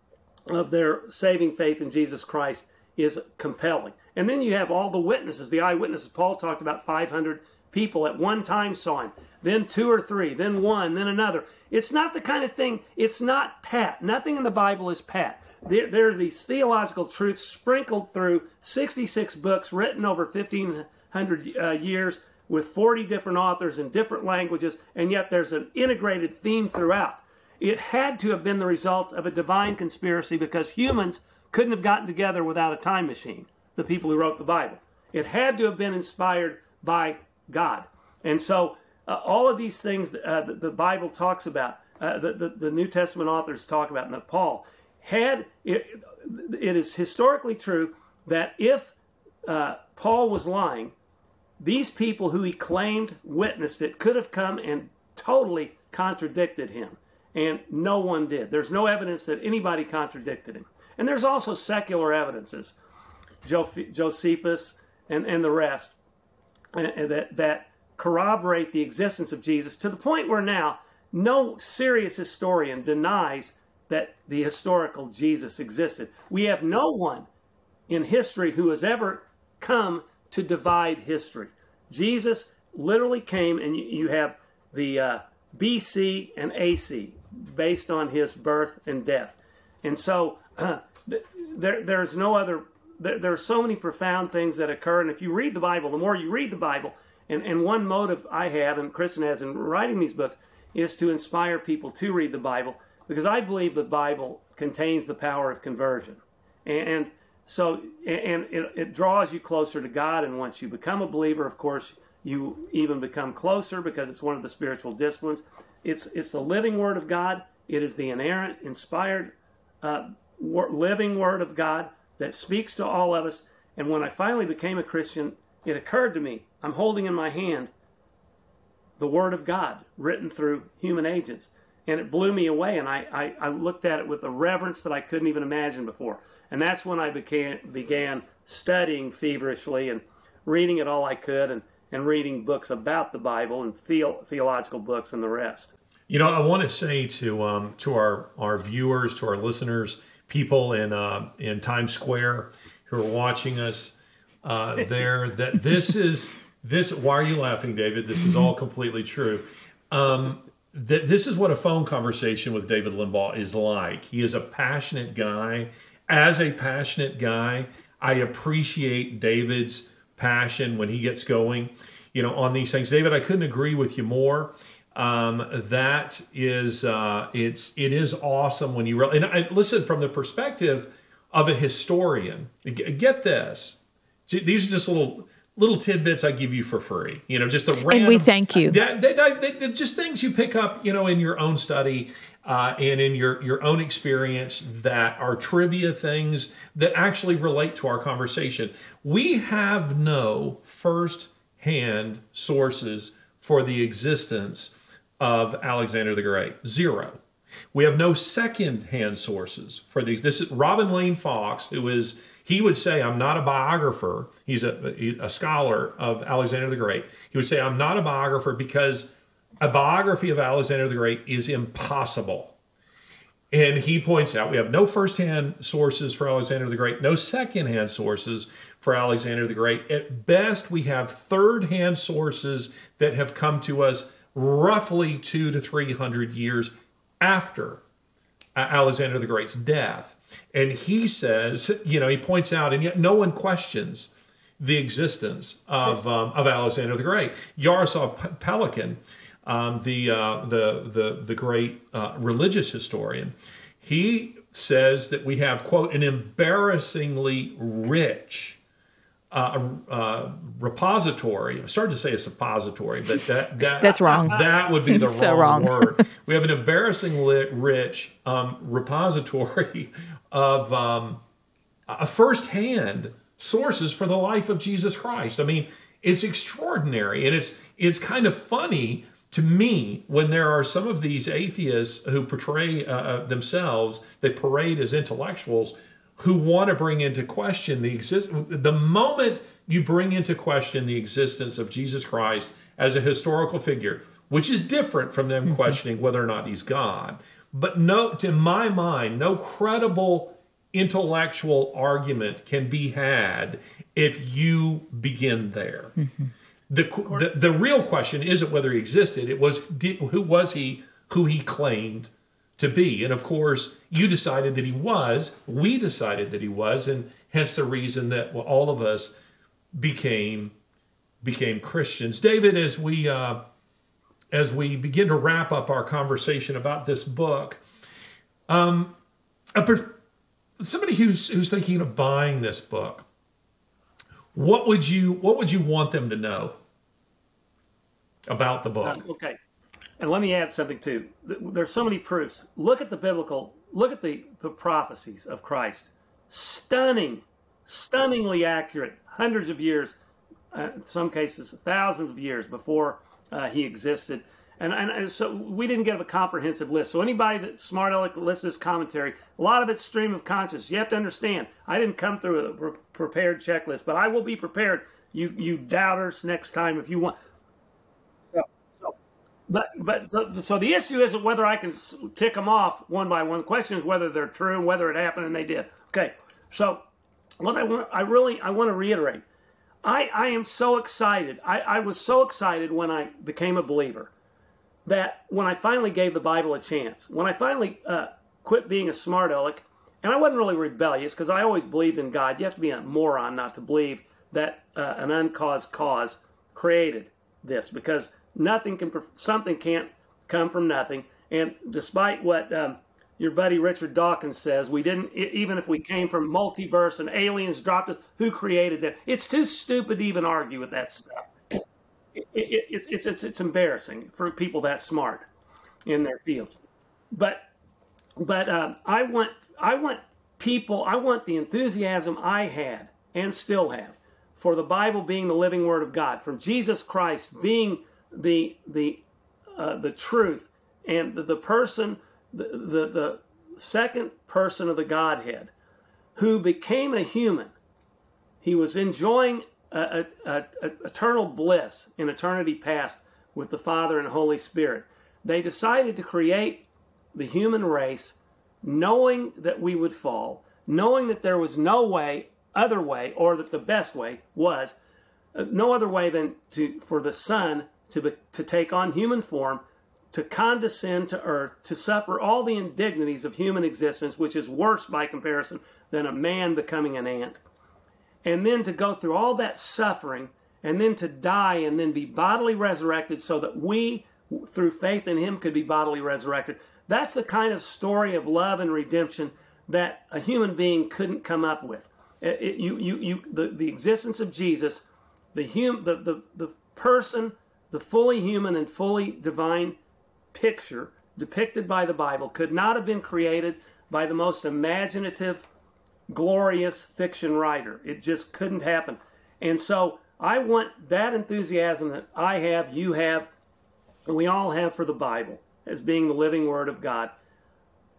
of their saving faith in Jesus Christ is compelling. And then you have all the witnesses, the eyewitnesses. Paul talked about 500 people at one time saw him, then two or three, then one, then another. It's not the kind of thing, it's not pat. Nothing in the Bible is pat. There, there are these theological truths sprinkled through 66 books written over 1,500 uh, years with 40 different authors in different languages, and yet there's an integrated theme throughout. It had to have been the result of a divine conspiracy because humans couldn't have gotten together without a time machine, the people who wrote the Bible. It had to have been inspired by God. And so, uh, all of these things uh, that the Bible talks about, uh, the, the, the New Testament authors talk about, and that Paul had, it, it is historically true that if uh, Paul was lying, these people who he claimed witnessed it could have come and totally contradicted him. And no one did. There's no evidence that anybody contradicted him. And there's also secular evidences, Josephus and, and the rest, uh, that, that corroborate the existence of Jesus to the point where now no serious historian denies that the historical Jesus existed. We have no one in history who has ever come to divide history. Jesus literally came, and you, you have the uh, BC and AC based on his birth and death. And so uh, there, there's no other, there, there are so many profound things that occur. And if you read the Bible, the more you read the Bible, and, and one motive I have, and Christen has in writing these books, is to inspire people to read the Bible because I believe the Bible contains the power of conversion. And so, and it, it draws you closer to God. And once you become a believer, of course, you even become closer because it's one of the spiritual disciplines. It's, it's the living Word of God. It is the inerrant, inspired, uh, living Word of God that speaks to all of us. And when I finally became a Christian, it occurred to me I'm holding in my hand the Word of God written through human agents. And it blew me away, and I, I, I looked at it with a reverence that I couldn't even imagine before. And that's when I began, began studying feverishly and reading it all I could and, and reading books about the Bible and theo- theological books and the rest. You know, I want to say to um, to our our viewers, to our listeners, people in uh, in Times Square who are watching us uh, there, that this is this. Why are you laughing, David? This is all completely true. Um, that this is what a phone conversation with David Limbaugh is like. He is a passionate guy. As a passionate guy, I appreciate David's passion when he gets going, you know, on these things. David, I couldn't agree with you more. Um, that is, uh, it's it is awesome when you really and I, listen from the perspective of a historian. Get this; these are just little little tidbits I give you for free. You know, just the random. And we thank you. That, that, that, that, just things you pick up, you know, in your own study uh, and in your your own experience that are trivia things that actually relate to our conversation. We have no first hand sources for the existence of Alexander the Great. Zero. We have no second hand sources for these. This is Robin Lane Fox, who is he would say, I'm not a biographer. He's a, a scholar of Alexander the Great. He would say, I'm not a biographer because a biography of Alexander the Great is impossible. And he points out we have no firsthand sources for Alexander the Great, no secondhand sources for Alexander the Great. At best, we have third hand sources that have come to us roughly two to three hundred years after Alexander the Great's death. And he says, you know, he points out, and yet no one questions the existence of, um, of Alexander the Great. Jaroslav Pelikan, um, the, uh, the, the, the great uh, religious historian, he says that we have, quote, an embarrassingly rich uh, uh, repository. I started to say a suppository, but that, that that's wrong. That would be the so wrong, wrong. word. We have an embarrassingly rich um, repository of um, a firsthand sources for the life of Jesus Christ. I mean, it's extraordinary, and it's it's kind of funny to me when there are some of these atheists who portray uh, uh themselves, they parade as intellectuals who want to bring into question the exist the moment you bring into question the existence of Jesus Christ as a historical figure, which is different from them mm-hmm. questioning whether or not he's God. But no, to my mind, no credible intellectual argument can be had if you begin there. Mm-hmm. The, the the real question isn't whether he existed; it was did, who was he, who he claimed to be. And of course, you decided that he was, we decided that he was, and hence the reason that all of us became became Christians. David, as we uh, as we begin to wrap up our conversation about this book, um, per, somebody who's who's thinking of buying this book, what would you what would you want them to know about the book? Uh, okay. And let me add something too. There's so many proofs. Look at the biblical, look at the, the prophecies of Christ. Stunning, stunningly accurate, hundreds of years, uh, in some cases, thousands of years before uh, he existed. And, and, and, so we didn't get a comprehensive list. So anybody that's smart aleck lists this commentary, a lot of it's stream of consciousness. You have to understand, I didn't come through a pre- prepared checklist, but I will be prepared. You you doubters next time if you want. But but so, so the issue isn't whether I can tick them off one by one. The question is whether they're true and whether it happened and they did. Okay, so what I want, I really I want to reiterate. I I am so excited. I, I was so excited when I became a believer that when I finally gave the Bible a chance, when I finally uh, quit being a smart aleck, and I wasn't really rebellious because I always believed in God. You have to be a moron not to believe that uh, an uncaused cause created this because nothing can something can't come from nothing. And despite what um, your buddy richard dawkins says we didn't even if we came from multiverse and aliens dropped us who created them? It's too stupid to even argue with that stuff. It, it, it's, it's, it's, embarrassing for people that smart in their fields. But but um, I want I want people I want the enthusiasm I had and still have for the Bible being the living Word of God, from Jesus Christ being the the uh, the truth and the, the person the, the the second person of the Godhead who became a human. He was enjoying a, a, a, eternal bliss in eternity past with the Father and Holy Spirit. They decided to create the human race knowing that we would fall, knowing that there was no way, other way, or that the best way was uh, no other way than to for the Son to to take on human form, to condescend to earth, to suffer all the indignities of human existence, which is worse by comparison than a man becoming an ant, and then to go through all that suffering, and then to die, and then be bodily resurrected, so that we, through faith in Him, could be bodily resurrected. That's the kind of story of love and redemption that a human being couldn't come up with. It, it, you, you, you, the, the existence of Jesus, the, hum, the, the, the person, the fully human and fully divine picture depicted by the Bible could not have been created by the most imaginative, glorious fiction writer. It just couldn't happen. And so I want that enthusiasm that I have, you have, and we all have for the Bible as being the living Word of God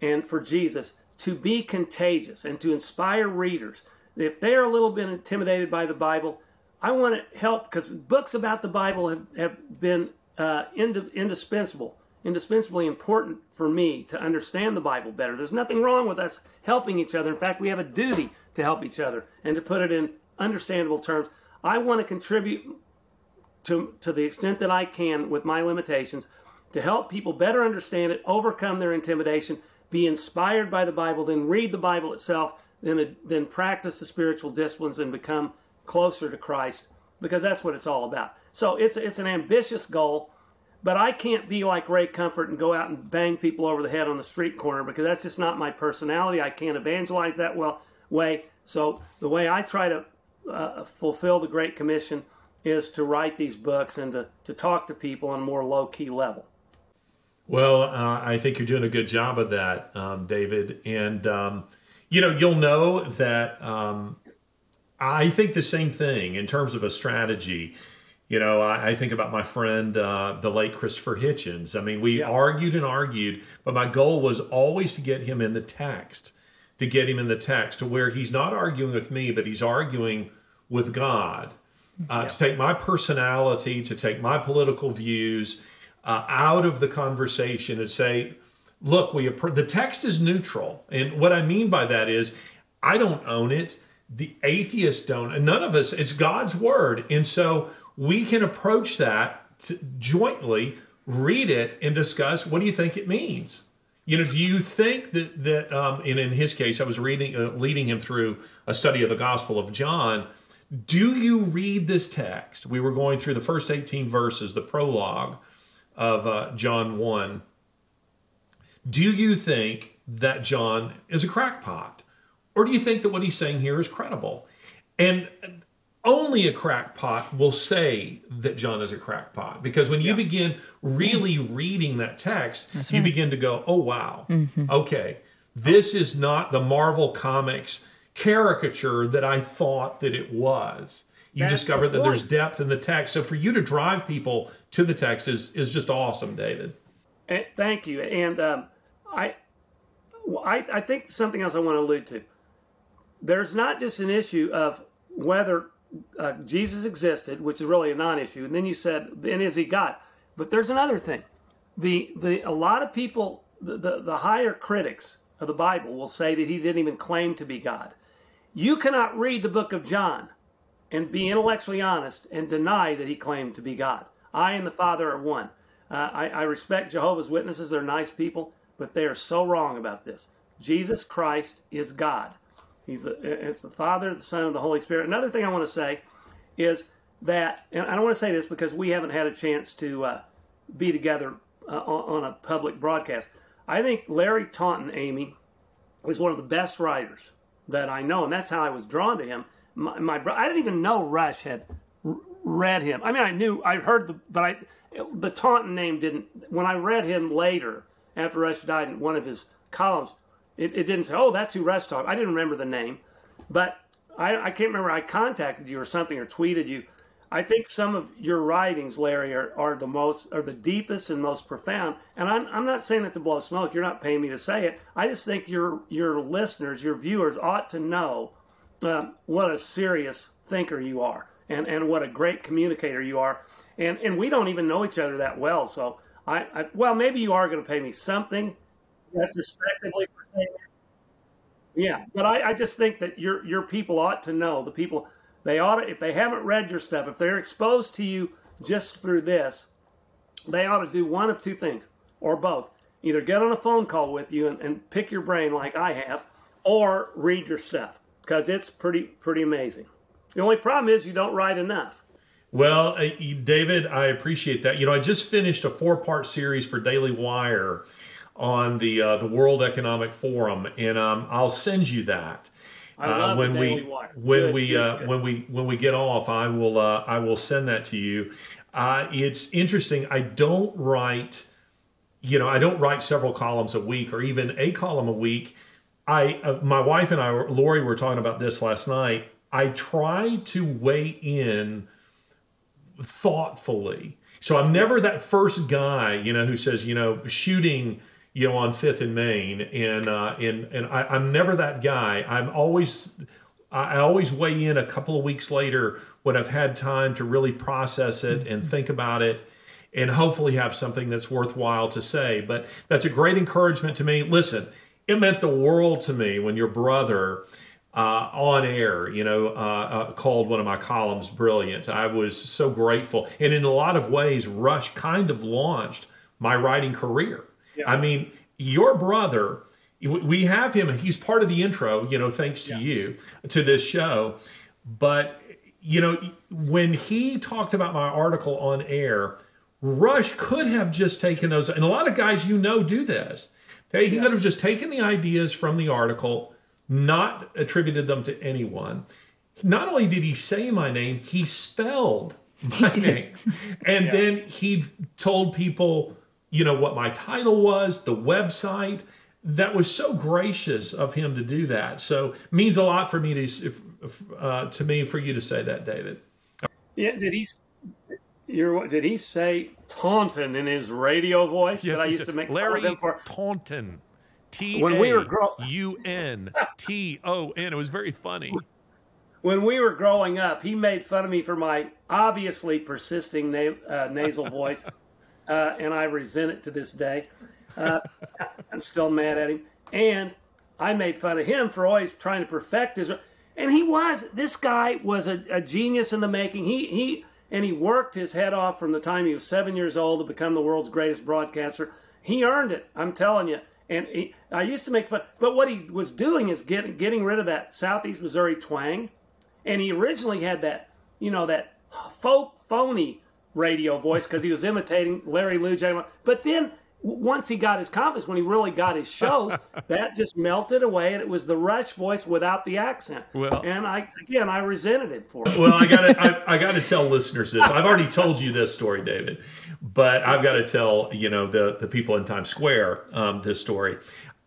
and for Jesus to be contagious and to inspire readers. If they're a little bit intimidated by the Bible, I want to help because books about the Bible have, have been uh, ind- indispensable, indispensably important for me to understand the Bible better. There's nothing wrong with us helping each other. In fact, we have a duty to help each other and to put it in understandable terms. I want to contribute to, to the extent that I can with my limitations to help people better understand it, overcome their intimidation, be inspired by the Bible, then read the Bible itself, then, then practice the spiritual disciplines and become closer to Christ because that's what it's all about. So it's, it's an ambitious goal, but I can't be like Ray Comfort and go out and bang people over the head on the street corner because that's just not my personality. I can't evangelize that well way. So the way I try to uh, fulfill the Great Commission is to write these books and to, to talk to people on a more low key level. Well, uh, I think you're doing a good job of that, um, David. And, um, you know, you'll know that um, I think the same thing in terms of a strategy. You know, I, I think about my friend, uh, the late Christopher Hitchens. I mean, we yeah. argued and argued, but my goal was always to get him in the text, to get him in the text to where he's not arguing with me, but he's arguing with God. Uh, yeah. To take my personality, to take my political views, uh, out of the conversation and say, look, we the text is neutral. And what I mean by that is I don't own it. The atheists don't, and none of us, it's God's word. And so we can approach that jointly, read it, and discuss what do you think it means? You know, do you think that that um, and in his case, I was reading, uh, leading him through a study of the Gospel of John. Do you read this text? We were going through the first eighteen verses, the prologue, of uh, John 1. Do you think that John is a crackpot? Or do you think that what he's saying here is credible? And only a crackpot will say that John is a crackpot because when you yeah. begin really reading that text, right. you begin to go, oh, wow, mm-hmm. okay, this is not the Marvel Comics caricature that I thought that it was you That's discover that there's depth in the text. So for you to drive people to the text is is just awesome, David. And thank you. And um, I, I, I think something else I want to allude to. There's not just an issue of whether uh, Jesus existed, which is really a non-issue, and then you said, "And is he God?" But there's another thing. The the a lot of people, the, the, the higher critics of the Bible, will say that he didn't even claim to be God. You cannot read the book of John and be intellectually honest and deny that he claimed to be God. I and the Father are one. Uh, I, I respect Jehovah's Witnesses. They're nice people, but they are so wrong about this. Jesus Christ is God. He's the, it's the Father, the Son, and the Holy Spirit. Another thing I want to say is that, and I don't want to say this because we haven't had a chance to uh, be together uh, on, on, a public broadcast. I think Larry Taunton, Amie, is one of the best writers that I know, and that's how I was drawn to him my, my I didn't even know Rush had read him. I mean, I knew I heard the, but I the Taunton name didn't. When I read him later after Rush died in one of his columns, it, it didn't say, "Oh, that's who Rush talked." I didn't remember the name, but I, I can't remember. I contacted you or something or tweeted you. I think some of your writings, Larry, are, are the most are the deepest and most profound. And I'm, I'm not saying it to blow smoke. You're not paying me to say it. I just think your your listeners, your viewers, ought to know uh, what a serious thinker you are, and and what a great communicator you are. And and we don't even know each other that well. So I, I well maybe you are going to pay me something retrospectively for saying. Yeah, but I, I just think that your your people ought to know the people they ought to if they haven't read your stuff if they're exposed to you just through this they ought to do one of two things or both either get on a phone call with you and, and pick your brain like I have or read your stuff because it's pretty pretty amazing. The only problem is you don't write enough. Well, uh, David, I appreciate that. You know, I just finished a four-part series for Daily Wire on the uh, the World Economic Forum, and um, I'll send you that. Uh, when we when good, we uh, good. when we when we get off, I will uh, I will send that to you. Uh, it's interesting. I don't write, you know, I don't write several columns a week or even a column a week. I uh, my wife and I, Lori, were talking about this last night. I try to weigh in thoughtfully. So I'm never that first guy, you know, who says, you know, shooting you know, on Fifth and Main, and uh, and and I, am never that guy. I'm always I always weigh in a couple of weeks later when I've had time to really process it and think about it, and hopefully have something that's worthwhile to say. But that's a great encouragement to me. Listen, it meant the world to me when your brother. Uh, on air, you know, uh, uh, called one of my columns brilliant. I was so grateful. And in a lot of ways, Rush kind of launched my writing career. Yeah. I mean, your brother, we have him, he's part of the intro, you know, thanks to yeah. you, to this show. But, you know, when he talked about my article on air, Rush could have just taken those, and a lot of guys you know do this. He yeah. could have just taken the ideas from the article, not attributed them to anyone. Not only did he say my name, he spelled my name. And yeah. then he told people you know, what my title was, the website. That was so gracious of him to do that. So means a lot for me to uh, to me for you to say that, David. Yeah, did he? You're, did he say Taunton in his radio voice yes, that I used to make Larry fun of him for? Taunton. T when we were grow- U N T O N. It was very funny. When we were growing up, he made fun of me for my obviously persisting na- uh, nasal voice uh, and I resent it to this day. Uh, I'm still mad at him. And I made fun of him for always trying to perfect his. And he was. This guy was a, a genius in the making. He he and he worked his head off from the time he was seven years old to become the world's greatest broadcaster. He earned it. I'm telling you. And he, I used to make fun, but what he was doing is getting getting rid of that Southeast Missouri twang, and he originally had that, you know, that folk phony radio voice because he was imitating Larry Lujack But then once he got his confidence, when he really got his shows, that just melted away, and it was the Rush voice without the accent. Well, and I again, I resented it for it. Well, I got to, I, I got to tell listeners this. I've already told you this story, David, but I've got to tell you know the the people in Times Square um, this story.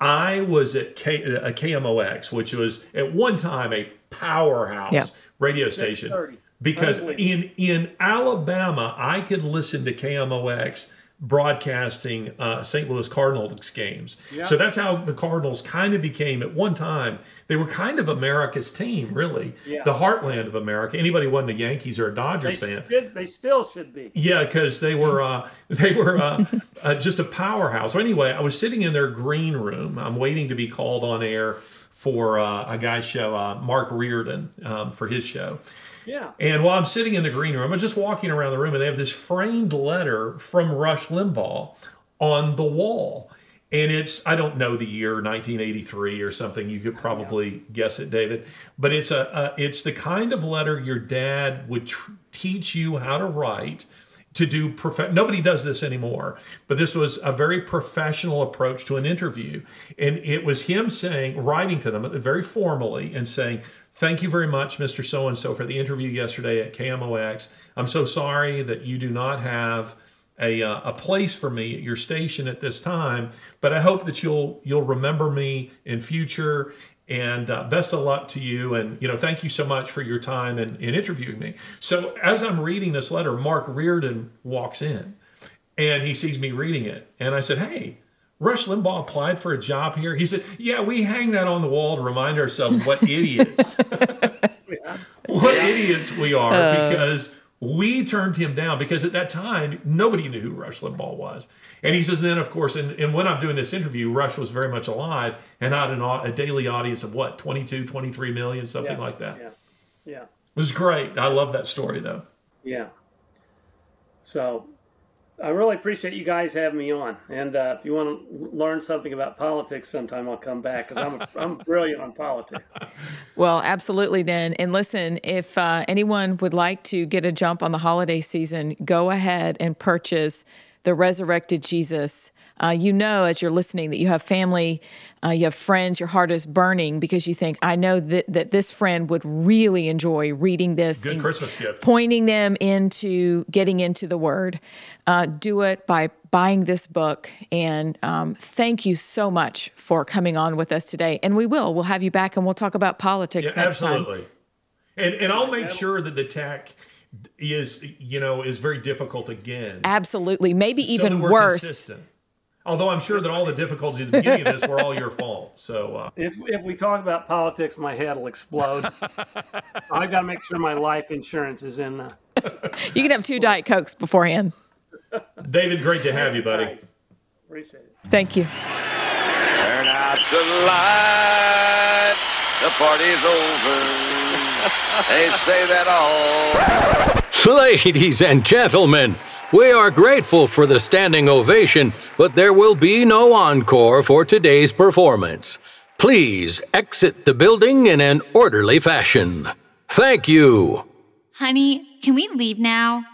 I was at K, a KMOX, which was at one time a powerhouse yeah. radio station because in in Alabama I could listen to KMOX broadcasting uh, St. Louis Cardinals games. Yeah. So that's how the Cardinals kind of became at one time. They were kind of America's team, really, yeah. the heartland of America. Anybody wasn't a Yankees or a Dodgers they fan, should, they still should be. Yeah, because they were uh, they were uh, uh, just a powerhouse. So anyway, I was sitting in their green room. I'm waiting to be called on air for uh, a guy's show, uh, Mark Reardon, um, for his show. Yeah. And while I'm sitting in the green room, I'm just walking around the room, and they have this framed letter from Rush Limbaugh on the wall. And it's, I don't know the year, 1983 or something. You could probably yeah. guess it, David. But it's a, a, it's the kind of letter your dad would tr- teach you how to write to do prof- nobody does this anymore but this was a very professional approach to an interview and it was him saying writing to them very formally and saying Thank you very much, Mr. So and so, for the interview yesterday at KMOX. I'm so sorry that you do not have a, uh, a place for me at your station at this time. But I hope that you'll you'll remember me in future. And uh, best of luck to you. And you know, thank you so much for your time and in, in interviewing me. So as I'm reading this letter, Mark Reardon walks in, and he sees me reading it, and I said, "Hey." Rush Limbaugh applied for a job here. He said, "Yeah, we hang that on the wall to remind ourselves what idiots, what idiots we are uh. because we turned him down because at that time nobody knew who Rush Limbaugh was." And he says, then of course, and, and when I'm doing this interview, Rush was very much alive and had an, a daily audience of what 22, 23 million, something Yeah, like that. Yeah, yeah, It was great. I love that story though. yeah. So, I really appreciate you guys having me on. And uh, if you want to learn something about politics sometime, I'll come back because I'm I'm brilliant on politics. Well, absolutely then. And listen, if uh, anyone would like to get a jump on the holiday season, go ahead and purchase The Resurrected Jesus. Uh, you know, as you're listening, that you have family, uh, you have friends, your heart is burning because you think, I know that, that this friend would really enjoy reading this. Good Christmas gift. Pointing them into getting into the Word. Uh, do it by buying this book. And um, thank you so much for coming on with us today. And we will. We'll have you back and we'll talk about politics Yeah, next time. absolutely. And and I'll make sure that the tech is you know is very difficult again. Absolutely. Maybe so even that we're worse. consistent. Although I'm sure that all the difficulties at the beginning of this were all your fault. So uh, If if we talk about politics, my head will explode. I've got to make sure my life insurance is in. Uh, You can have two Diet Cokes beforehand. David, great to have you, buddy. Thanks. Appreciate it. Thank you. Turn out the lights, the party's over. They say that all. Ladies and gentlemen, we are grateful for the standing ovation, but there will be no encore for today's performance. Please exit the building in an orderly fashion. Thank you. Honey, can we leave now?